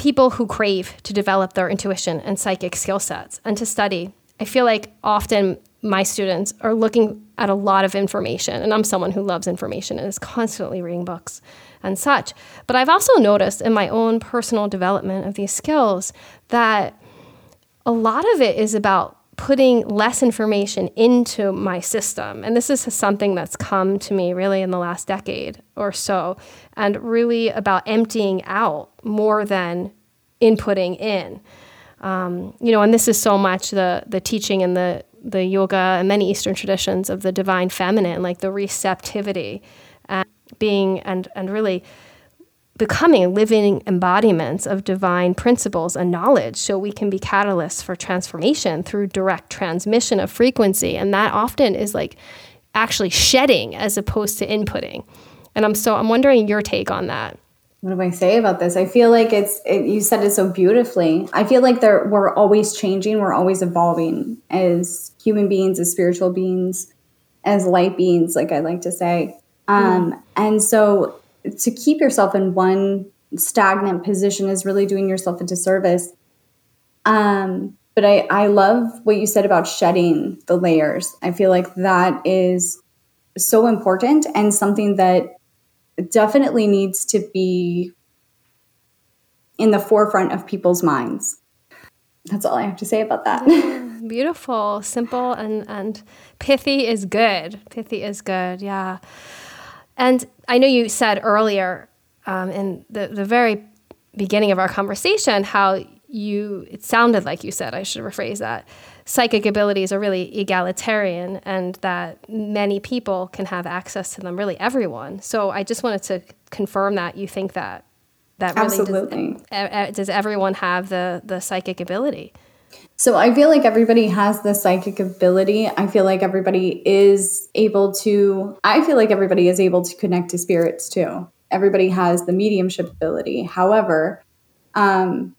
people who crave to develop their intuition and psychic skill sets and to study, I feel like often my students are looking at a lot of information, and I'm someone who loves information and is constantly reading books and such. But I've also noticed in my own personal development of these skills that a lot of it is about putting less information into my system. And this is something that's come to me really in the last decade or so, and really about emptying out more than inputting in. Um, you know, and this is so much the the teaching and the the yoga and many Eastern traditions of the divine feminine, like the receptivity, and being and and really becoming living embodiments of divine principles and knowledge so we can be catalysts for transformation through direct transmission of frequency and that often is like actually shedding as opposed to inputting and i'm so i'm wondering your take on that what do I say about this? I feel like it's it, you said it so beautifully. I feel like there we're always changing, we're always evolving as human beings, as spiritual beings, as light beings, like I like to say. Um. And so to keep yourself in one stagnant position is really doing yourself a disservice. Um, but I, I love what you said about shedding the layers. I feel like that is so important and something that definitely needs to be in the forefront of people's minds. That's all I have to say about that. [laughs] Beautiful, simple, and, and pithy is good. Pithy is good, yeah. And I know you said earlier um, in the, the very beginning of our conversation how you, it sounded like you said, I should rephrase that, psychic abilities are really egalitarian and that many people can have access to them, really everyone. So I just wanted to confirm that you think that. That really Absolutely. Does, does everyone have the, the psychic ability? So I feel like everybody has the psychic ability. I feel like everybody is able to, I feel like everybody is able to connect to spirits too. Everybody has the mediumship ability. However, um,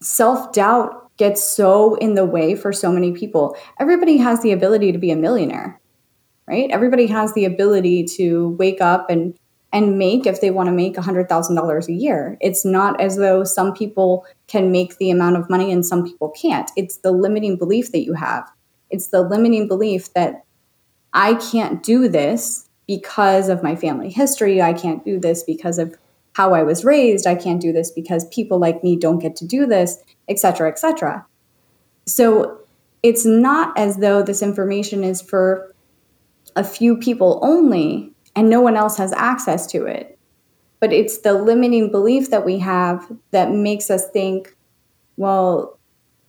self doubt gets so in the way for so many people. Everybody has the ability to be a millionaire, right? Everybody has the ability to wake up and and make if they want to make $100,000 a year. It's not as though some people can make the amount of money and some people can't. It's the limiting belief that you have. It's the limiting belief that I can't do this because of my family history. I can't do this because of how I was raised. I can't do this because people like me don't get to do this, etc., etc. So it's not as though this information is for a few people only and no one else has access to it. But it's the limiting belief that we have that makes us think, well,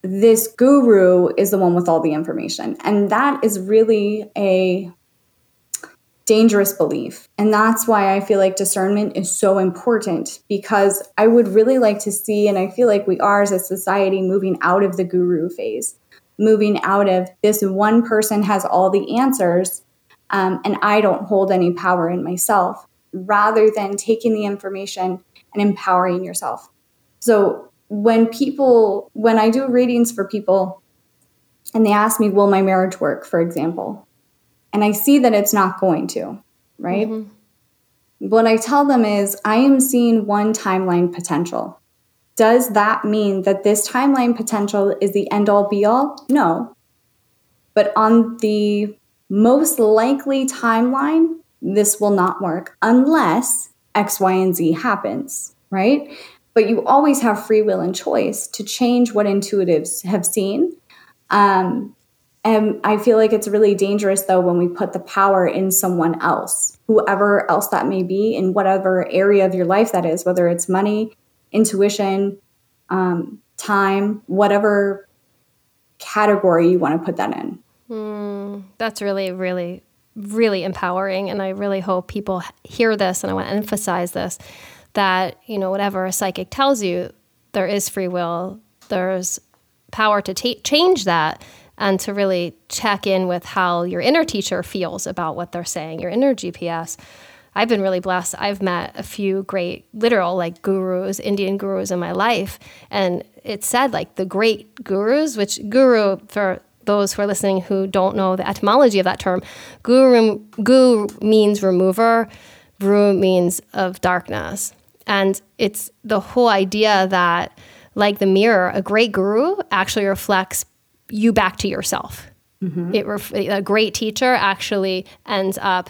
this guru is the one with all the information. And that is really a dangerous belief. And that's why I feel like discernment is so important because I would really like to see, and I feel like we are as a society moving out of the guru phase, moving out of this one person has all the answers um, and I don't hold any power in myself, rather than taking the information and empowering yourself. So when people, when I do readings for people and they ask me, will my marriage work, for example, and I see that it's not going to, right? Mm-hmm. What I tell them is, I am seeing one timeline potential. Does that mean that this timeline potential is the end all be all? No. But on the most likely timeline, this will not work unless X, Y, and Z happens, right? But you always have free will and choice to change what intuitives have seen. Um, and I feel like it's really dangerous though when we put the power in someone else, whoever else that may be, in whatever area of your life that is, whether it's money, intuition, um, time, whatever category you want to put that in. Mm, that's really, really, really empowering. And I really hope people hear this. And I want to emphasize this that, you know, whatever a psychic tells you, there is free will, there's power to ta- change that and to really check in with how your inner teacher feels about what they're saying, your inner GPS. I've been really blessed. I've met a few great literal like gurus, Indian gurus in my life. And it said like the great gurus, which guru for those who are listening who don't know the etymology of that term, guru, guru means remover, bru means of darkness. And it's the whole idea that, like the mirror, a great guru actually reflects you back to yourself. Mm-hmm. It ref- a great teacher actually ends up,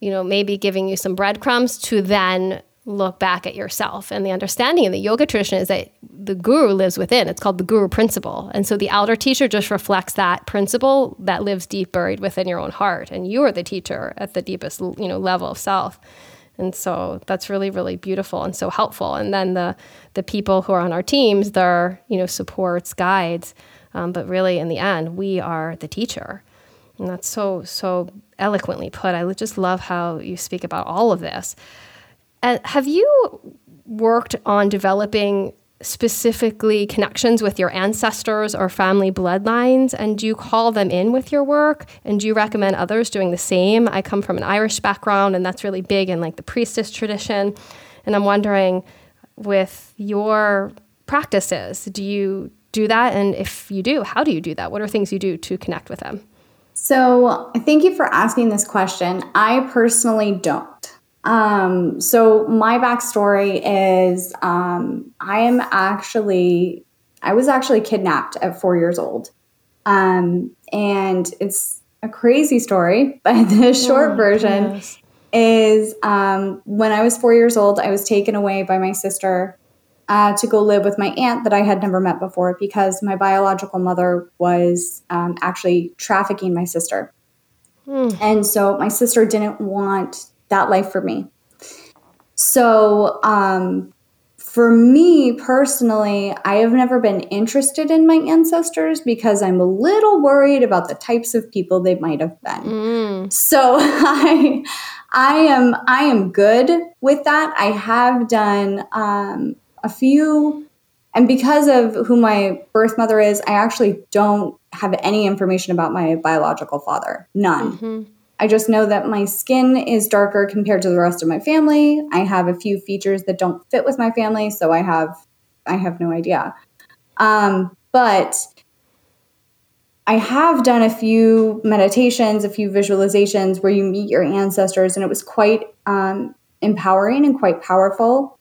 you know, maybe giving you some breadcrumbs to then look back at yourself. And the understanding in the yoga tradition is that the guru lives within. It's called the guru principle. And so the outer teacher just reflects that principle that lives deep buried within your own heart. And you are the teacher at the deepest, you know, level of self. And so that's really, really beautiful and so helpful. And then the the people who are on our teams, they're, you know, supports, guides. Um, but really in the end, we are the teacher. And that's so, so eloquently put. I just love how you speak about all of this. Uh, have you worked on developing specifically connections with your ancestors or family bloodlines? And do you call them in with your work? And do you recommend others doing the same? I come from an Irish background, and that's really big in like the priestess tradition. And I'm wondering, with your practices, do you do that? And if you do, how do you do that? What are things you do to connect with them? So, thank you for asking this question. I personally don't. Um, so my backstory is um, I am actually I was actually kidnapped at four years old, um, and it's a crazy story. [laughs] But the short oh, version is um, when I was four years old, I was taken away by my sister uh, to go live with my aunt that I had never met before because my biological mother was um, actually trafficking my sister. Mm. And so my sister didn't want that life for me. So, um, for me personally, I have never been interested in my ancestors because I'm a little worried about the types of people they might have been. Mm. So [laughs] I, I am I am good with that. I have done um, a few, and because of who my birth mother is, I actually don't have any information about my biological father. None. Mm-hmm. I just know that my skin is darker compared to the rest of my family. I have a few features that don't fit with my family, so I have I have no idea. Um, but I have done a few meditations, a few visualizations where you meet your ancestors, and it was quite um, empowering and quite powerful.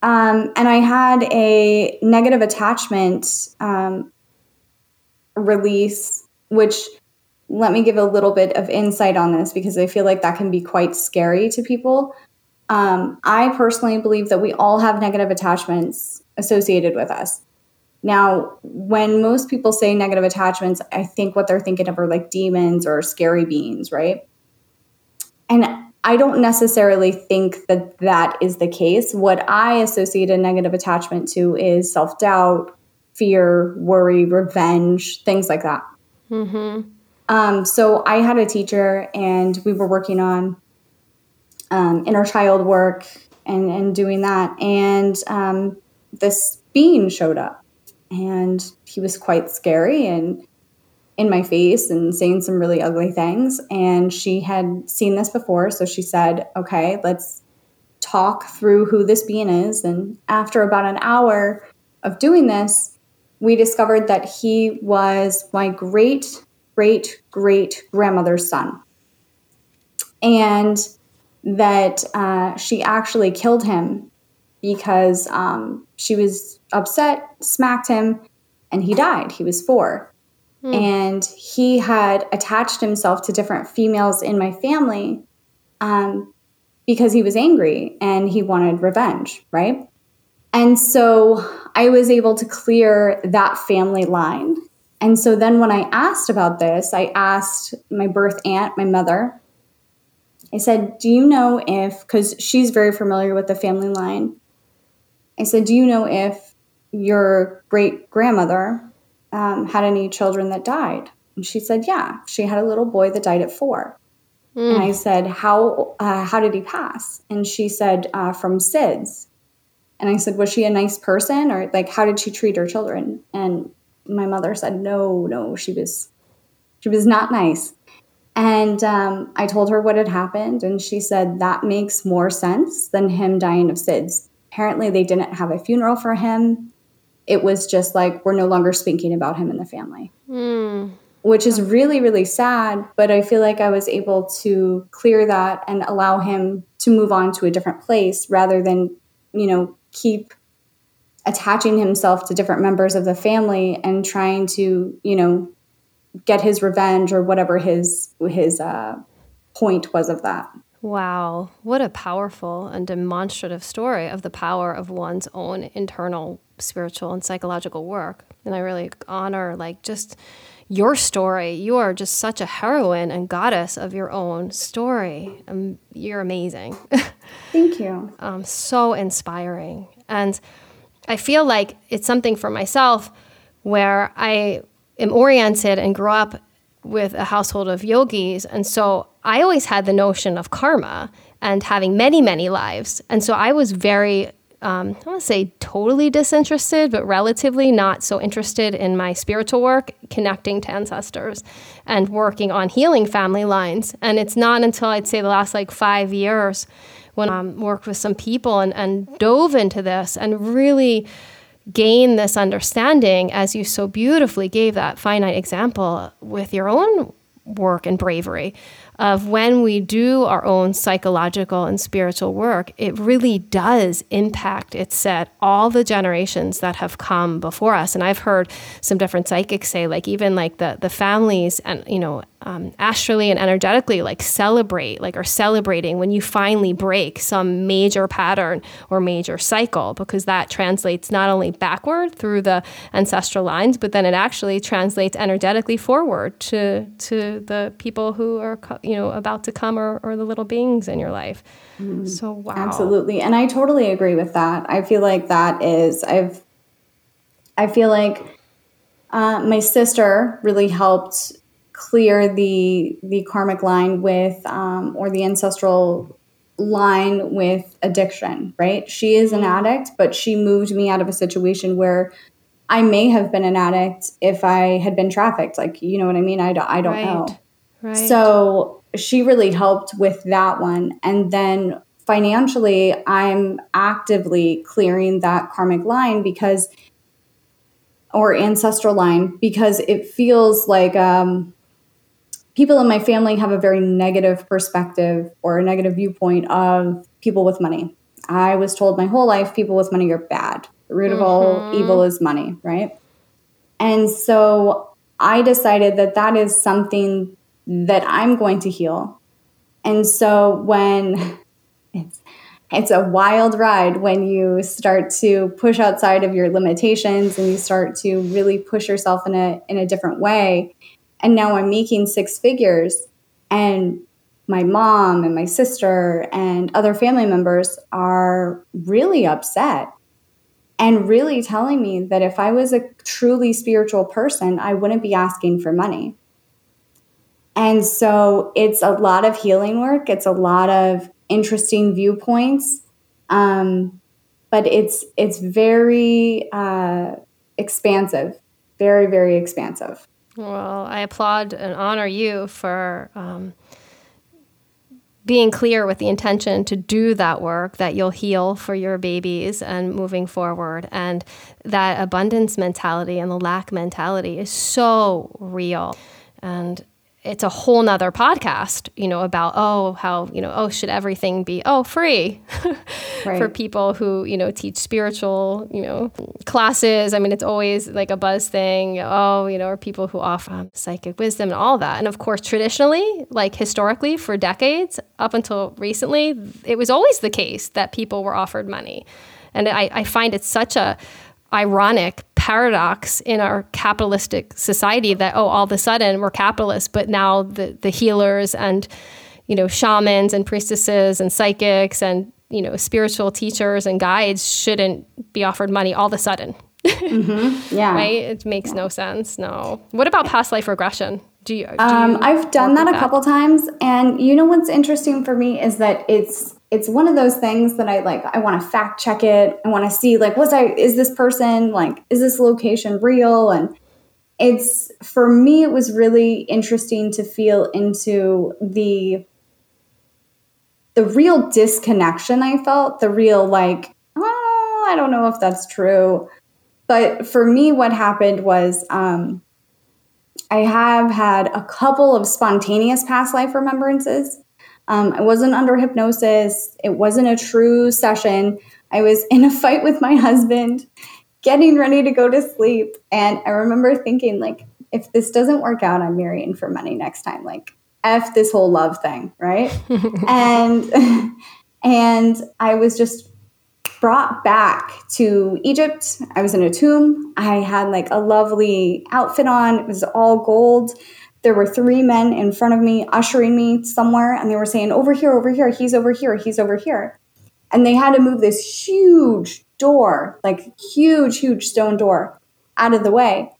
Um, and I had a negative attachment um, release, which let me give a little bit of insight on this because I feel like that can be quite scary to people. Um, I personally believe that we all have negative attachments associated with us. Now, when most people say negative attachments, I think what they're thinking of are like demons or scary beings, right? And I don't necessarily think that that is the case. What I associate a negative attachment to is self doubt, fear, worry, revenge, things like that. Mm-hmm. Um, so I had a teacher, and we were working on um, inner child work and, and doing that. And um, this being showed up, and he was quite scary and in my face and saying some really ugly things. And she had seen this before, so she said, "Okay, let's talk through who this being is." And after about an hour of doing this, we discovered that he was my great great great grandmother's son. And that uh, she actually killed him because um, she was upset, smacked him, and he died. He was four. Mm. And he had attached himself to different females in my family um, because he was angry and he wanted revenge, right? And so I was able to clear that family line. And so then when I asked about this, I asked my birth aunt, my mother, I said, Do you know if, because she's very familiar with the family line, I said, Do you know if your great grandmother um, had any children that died? And she said, Yeah, she had a little boy that died at four. Mm. And I said, How uh, how did he pass? And she said, uh, From SIDS. And I said, Was she a nice person or like how did she treat her children? And my mother said, No, no, she was she was not nice. And um, I told her what had happened, and she said that makes more sense than him dying of SIDS. Apparently, they didn't have a funeral for him. It was just like, we're no longer speaking about him in the family, mm. which is really, really sad. But I feel like I was able to clear that and allow him to move on to a different place rather than, you know, keep attaching himself to different members of the family and trying to, you know, get his revenge or whatever his his uh, point was of that. Wow, what a powerful and demonstrative story of the power of one's own internal spiritual and psychological work. And I really honor like just your story. You are just such a heroine and goddess of your own story. Um, you're amazing. [laughs] Thank you. um, so inspiring. And I feel like it's something for myself where I am oriented and grew up with a household of yogis. And so I always had the notion of karma and having many, many lives. And so I was very, um, I want to say totally disinterested, but relatively not so interested in my spiritual work, connecting to ancestors and working on healing family lines. And it's not until I'd say the last like five years when I um, worked with some people and, and dove into this and really gain this understanding as you so beautifully gave that finite example with your own work and bravery of when we do our own psychological and spiritual work, it really does impact, it's said, all the generations that have come before us. And I've heard some different psychics say, like, even like the, the families and, you know, um, astrally and energetically like celebrate like are celebrating when you finally break some major pattern or major cycle because that translates not only backward through the ancestral lines but then it actually translates energetically forward to to the people who are you know about to come or, or the little beings in your life. Mm, so wow. Absolutely. And i totally agree with that. I feel like that is i've i feel like uh, my sister really helped clear the the karmic line with um, or the ancestral line with addiction right she is an mm-hmm. addict but she moved me out of a situation where i may have been an addict if i had been trafficked like you know what i mean i don't, I don't right. know right. so she really helped with that one and then financially i'm actively clearing that karmic line because or ancestral line because it feels like um, people in my family have a very negative perspective or a negative viewpoint of people with money. I was told my whole life people with money are bad. The root mm-hmm. of all mm-hmm. evil is money, right? And so I decided that that is something that I'm going to heal. And so when [laughs] it's it's a wild ride when you start to push outside of your limitations and you start to really push yourself in a in a different way. And now I'm making six figures and my mom and my sister and other family members are really upset and really telling me that if I was a truly spiritual person, I wouldn't be asking for money. And so it's a lot of healing work, it's a lot of interesting viewpoints. Um, but it's it's very uh, expansive, very very expansive. Well, I applaud and honor you for um, being clear with the intention to do that work that you'll heal for your babies and moving forward and that abundance mentality and the lack mentality is so real. And it's a whole nother podcast, you know, about, oh, how, you know, oh, should everything be, oh, free [laughs] right. for people who, you know, teach spiritual, you know, classes. I mean, it's always like a buzz thing. Oh, you know, or people who offer um, psychic wisdom and all that. And of course, traditionally, like historically for decades, up until recently, it was always the case that people were offered money. And I, I find it such a, ironic paradox in our capitalistic society that oh all of a sudden we're capitalists but now the the healers and you know shamans and priestesses and psychics and you know spiritual teachers and guides shouldn't be offered money all of a sudden. Mm-hmm. [laughs] yeah. Right? It makes no sense. No. What about past life regression? Do you, do um, you I've done that a that? couple times and you know what's interesting for me is that it's it's one of those things that I like I want to fact check it. I want to see like was I is this person like is this location real and it's for me it was really interesting to feel into the the real disconnection I felt, the real like oh, I don't know if that's true. But for me what happened was um I have had a couple of spontaneous past life remembrances um, I wasn't under hypnosis. It wasn't a true session. I was in a fight with my husband, getting ready to go to sleep. And I remember thinking, like, if this doesn't work out, I'm marrying for money next time. Like, F this whole love thing, right? [laughs] and and I was just brought back to Egypt. I was in a tomb. I had like a lovely outfit on. It was all gold there were three men in front of me ushering me somewhere and they were saying over here over here he's over here he's over here. And they had to move this huge door like huge huge stone door out of the way.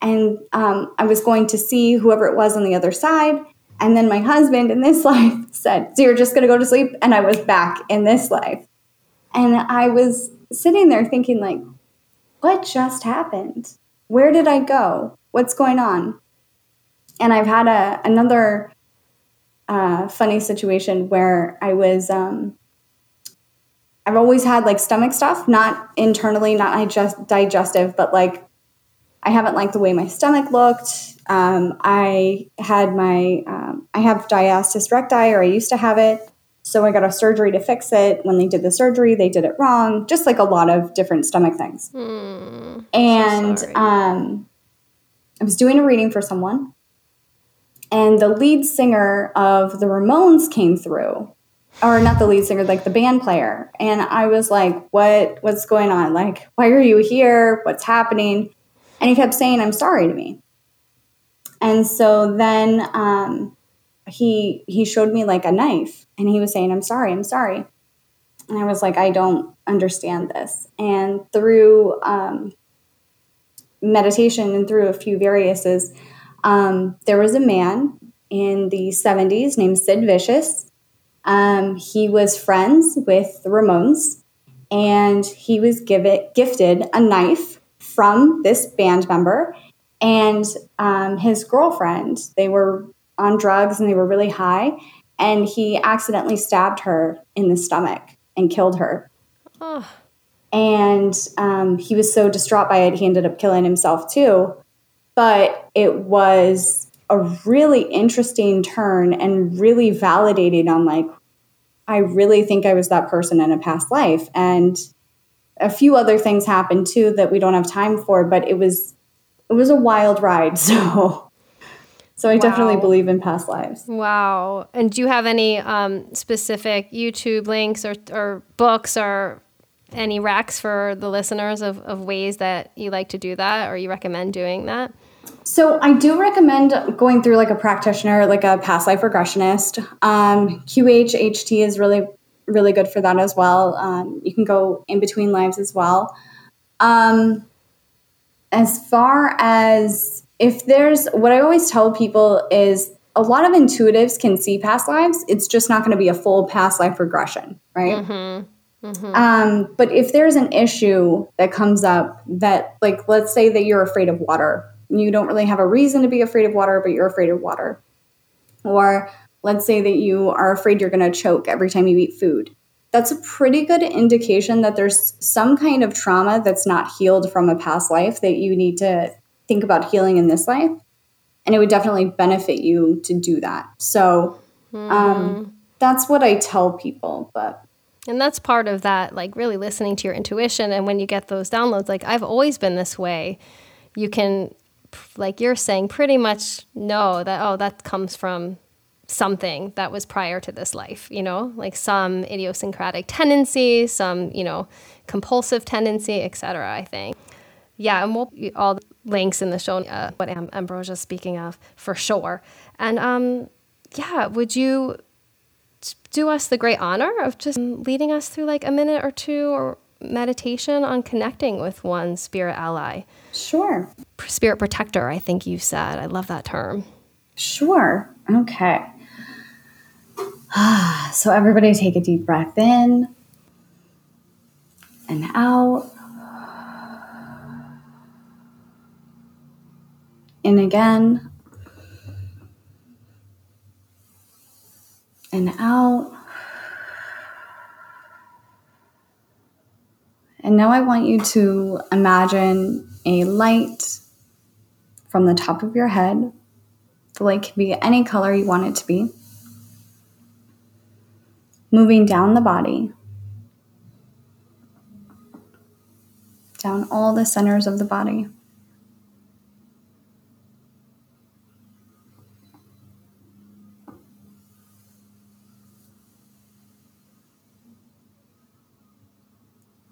And um, i was going to see whoever it was on the other side. And then my husband in this [laughs] life said so you're just going to go to sleep? And i was back in this life. And i was sitting there thinking like what just happened? Where did i go? What's going on and I've had a another uh, funny situation where I was. Um, I've always had like stomach stuff, not internally, not just digestive, but like I haven't liked the way my stomach looked. Um, I had my um, I have diastasis recti, or I used to have it. So I got a surgery to fix it. When they did the surgery, they did it wrong. Just like a lot of different stomach things. Mm, and so um, I was doing a reading for someone, and the lead singer of the Ramones came through. Or not the lead singer like the band player. And I was like what what's going on? Like why are you here? What's happening? And he kept saying I'm sorry to me. And so then um, he he showed me like a knife. And he was saying I'm sorry I'm sorry. And I was like I don't understand this. And through um, meditation and through a few variouses um, there was a man in the 70s named Sid Vicious. Um, he was friends with the Ramones, and he was give it, gifted a knife from this band member and um, his girlfriend. They were on drugs and they were really high, and he accidentally stabbed her in the stomach and killed her. Oh. And um, he was so distraught by it, he ended up killing himself too but it was a really interesting turn and really validating on like, I really think I was that person in a past life. And a few other things happened too that we don't have time for, but it was it was a wild ride. [laughs] So so I wow. definitely believe in past lives. Wow. And do you have any um, specific YouTube links or, or books or any racks for the listeners of, of ways that you like to do that or you recommend doing that? So I do recommend going through like a practitioner, like a past life regressionist. Um, QHHT is really, really good for that as well. Um, you can go in between lives as well. Um, as far as if there's what I always tell people is a lot of intuitives can see past lives. It's just not going to be a full past life regression, right? Mm-hmm. Mm-hmm. Um, but if there's an issue that comes up that, like, let's say that you're afraid of water, you don't really have a reason to be afraid of water, but you're afraid of water. Or let's say that you are afraid you're going to choke every time you eat food. That's a pretty good indication that there's some kind of trauma that's not healed from a past life that you need to think about healing in this life. And it would definitely benefit you to do that. So um, mm-hmm. that's what I tell people. But and that's part of that, like really listening to your intuition. And when you get those downloads, like I've always been this way, you can, like you're saying, pretty much know that, oh, that comes from something that was prior to this life, you know, like some idiosyncratic tendency, some, you know, compulsive tendency, etc. I think. Yeah, and we'll all the links in the show, uh, what Am- Ambrosia's speaking of for sure. And um, yeah, would you do us the great honor of just leading us through like a minute or two or meditation on connecting with one spirit ally? Sure. Spirit protector, I think you said. I love that term. Sure. Okay. [sighs] so, everybody take a deep breath in and out. In again. and out. And now I want you to imagine a light from the top of your head. The light can be any color you want it to be. Moving down the body, down all the centers of the body.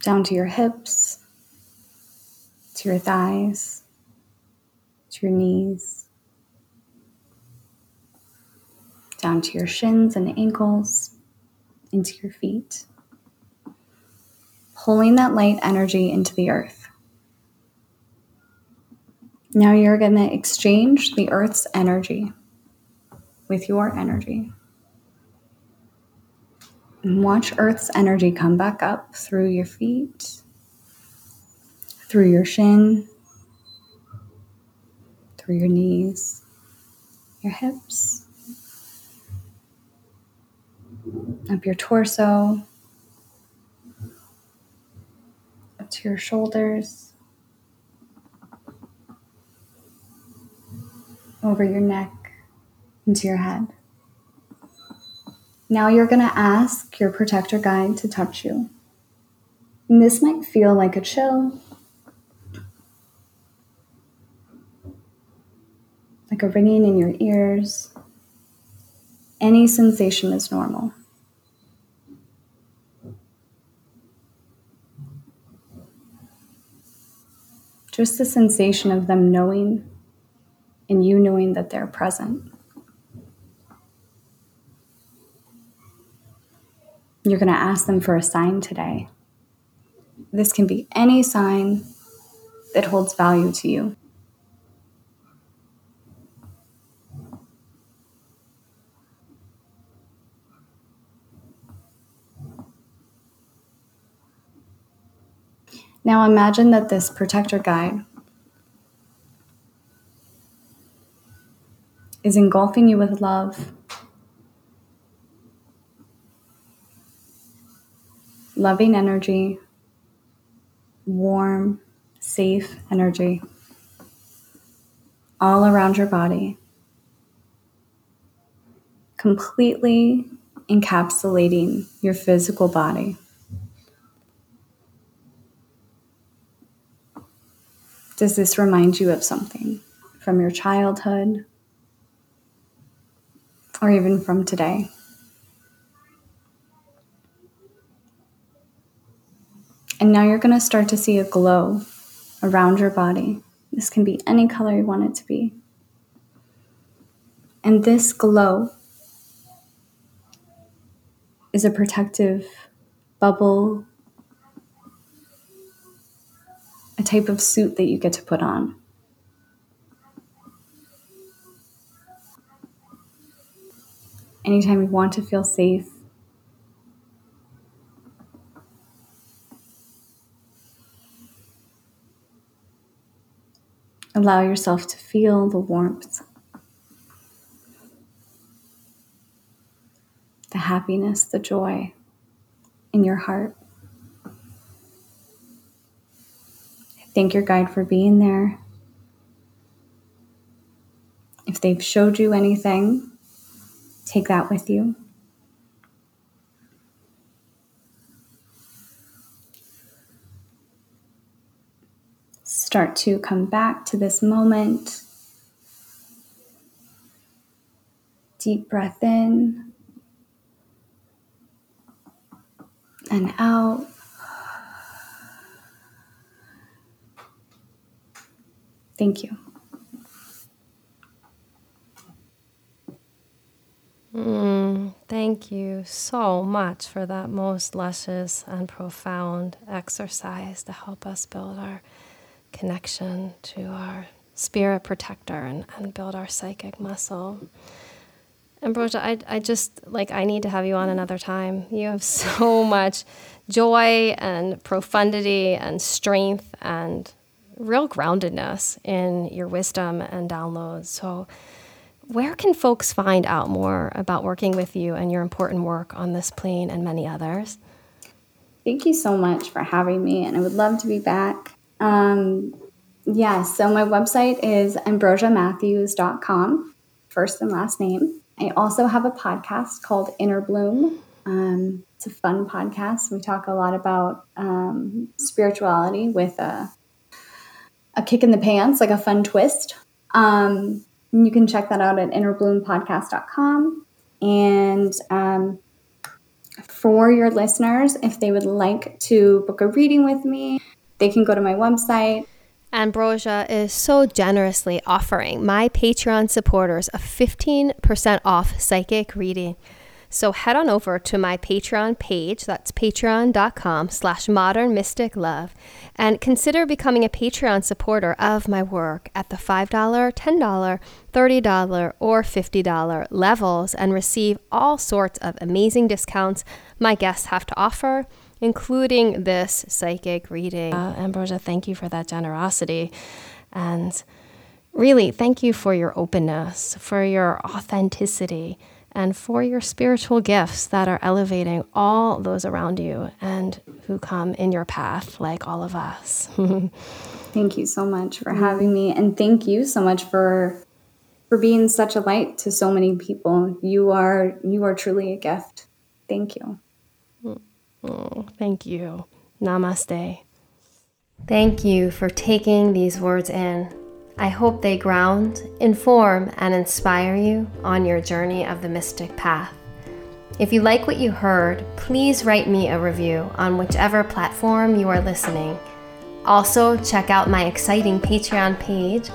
down to your hips, to your thighs, to your knees, down to your shins and ankles, into your feet, pulling that light energy into the earth. Now you're going to exchange the earth's energy with your energy. And watch Earth's energy come back up through your feet, through your shin, through your knees, your hips, up your torso, up to your shoulders, over your neck, into your head. Now you're going to ask your protector guide to touch you. And this might feel like a chill, like a ringing in your ears. Any sensation is normal. Just the sensation of them knowing and you knowing that they're present. You're going to ask them for a sign today. This can be any sign that holds value to you. Now imagine that this protector guide is engulfing you with love loving energy, warm, safe energy all around your body, completely encapsulating your physical body. Does this remind you of something from your childhood or even from today? And now you're going to start to see a glow around your body. This can be any color you want it to be. And this glow is a protective bubble, type of suit that you get to put on. Anytime you want to feel safe, allow yourself to feel the warmth the happiness, the joy in your heart. Thank your guide for being there. If they've showed you anything, take that with you. Start to come back to this moment. Deep breath in. and out. Thank you. Mm, thank you so much for that most luscious and profound exercise to help us build our connection to our spirit protector and, and build our psychic muscle. Ambrosia, I, I just like I need to have you on another time. You have [laughs] so much joy and profundity and strength and real groundedness in your wisdom and downloads. So, where can folks find out more about working with you and your important work on this plane and many others? Thank you so much for having me, and I would love to be back. Um, yeah, so my website is ambrosiamatthews.com, first and last name. I also have a podcast called Inner Bloom. Um, it's a fun podcast. We talk a lot about um, spirituality with a, a kick in the pants, like a fun twist. Um, you can check that out at innerbloompodcast.com. And um, for your listeners, if they would like to book a reading with me, they can go to my website, Ambrosia is so generously offering my Patreon supporters a 15% off psychic reading. So head on over to my Patreon page, that's patreon.com slash modern mystic love, and consider becoming a Patreon supporter of my work at the $5, $10, $30, or $50 levels and receive all sorts of amazing discounts my guests have to offer including this psychic reading. Uh, Ambrosia, thank you for that generosity. And really, thank you for your openness, for your authenticity, and for your spiritual gifts that are elevating all those around you and who come in your path, like all of us. [laughs] thank you so much for having me. And thank you so much for for being such a light to so many people. You are you are truly a gift. Thank you. Oh, thank you. Namaste. Thank you for taking these words in. I hope they ground, inform, and inspire you on your journey of the mystic path. If you like what you heard, please write me a review on whichever platform you are listening. Also, check out my exciting Patreon page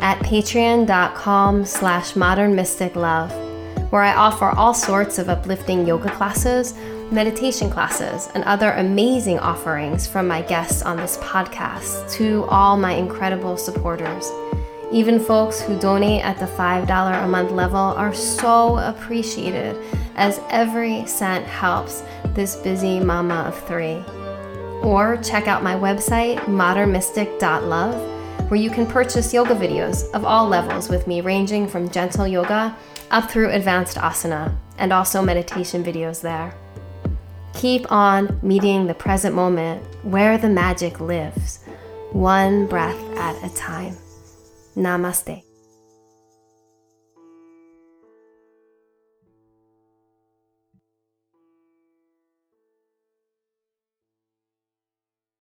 at patreon.com slash modernmysticlove, where I offer all sorts of uplifting yoga classes meditation classes, and other amazing offerings from my guests on this podcast to all my incredible supporters. Even folks who donate at the $5 a month level are so appreciated, as every cent helps this busy mama of three. Or check out my website, modernmystic.love, where you can purchase yoga videos of all levels with me, ranging from gentle yoga up through advanced asana, and also meditation videos there. Keep on meeting the present moment where the magic lives, one breath at a time. Namaste.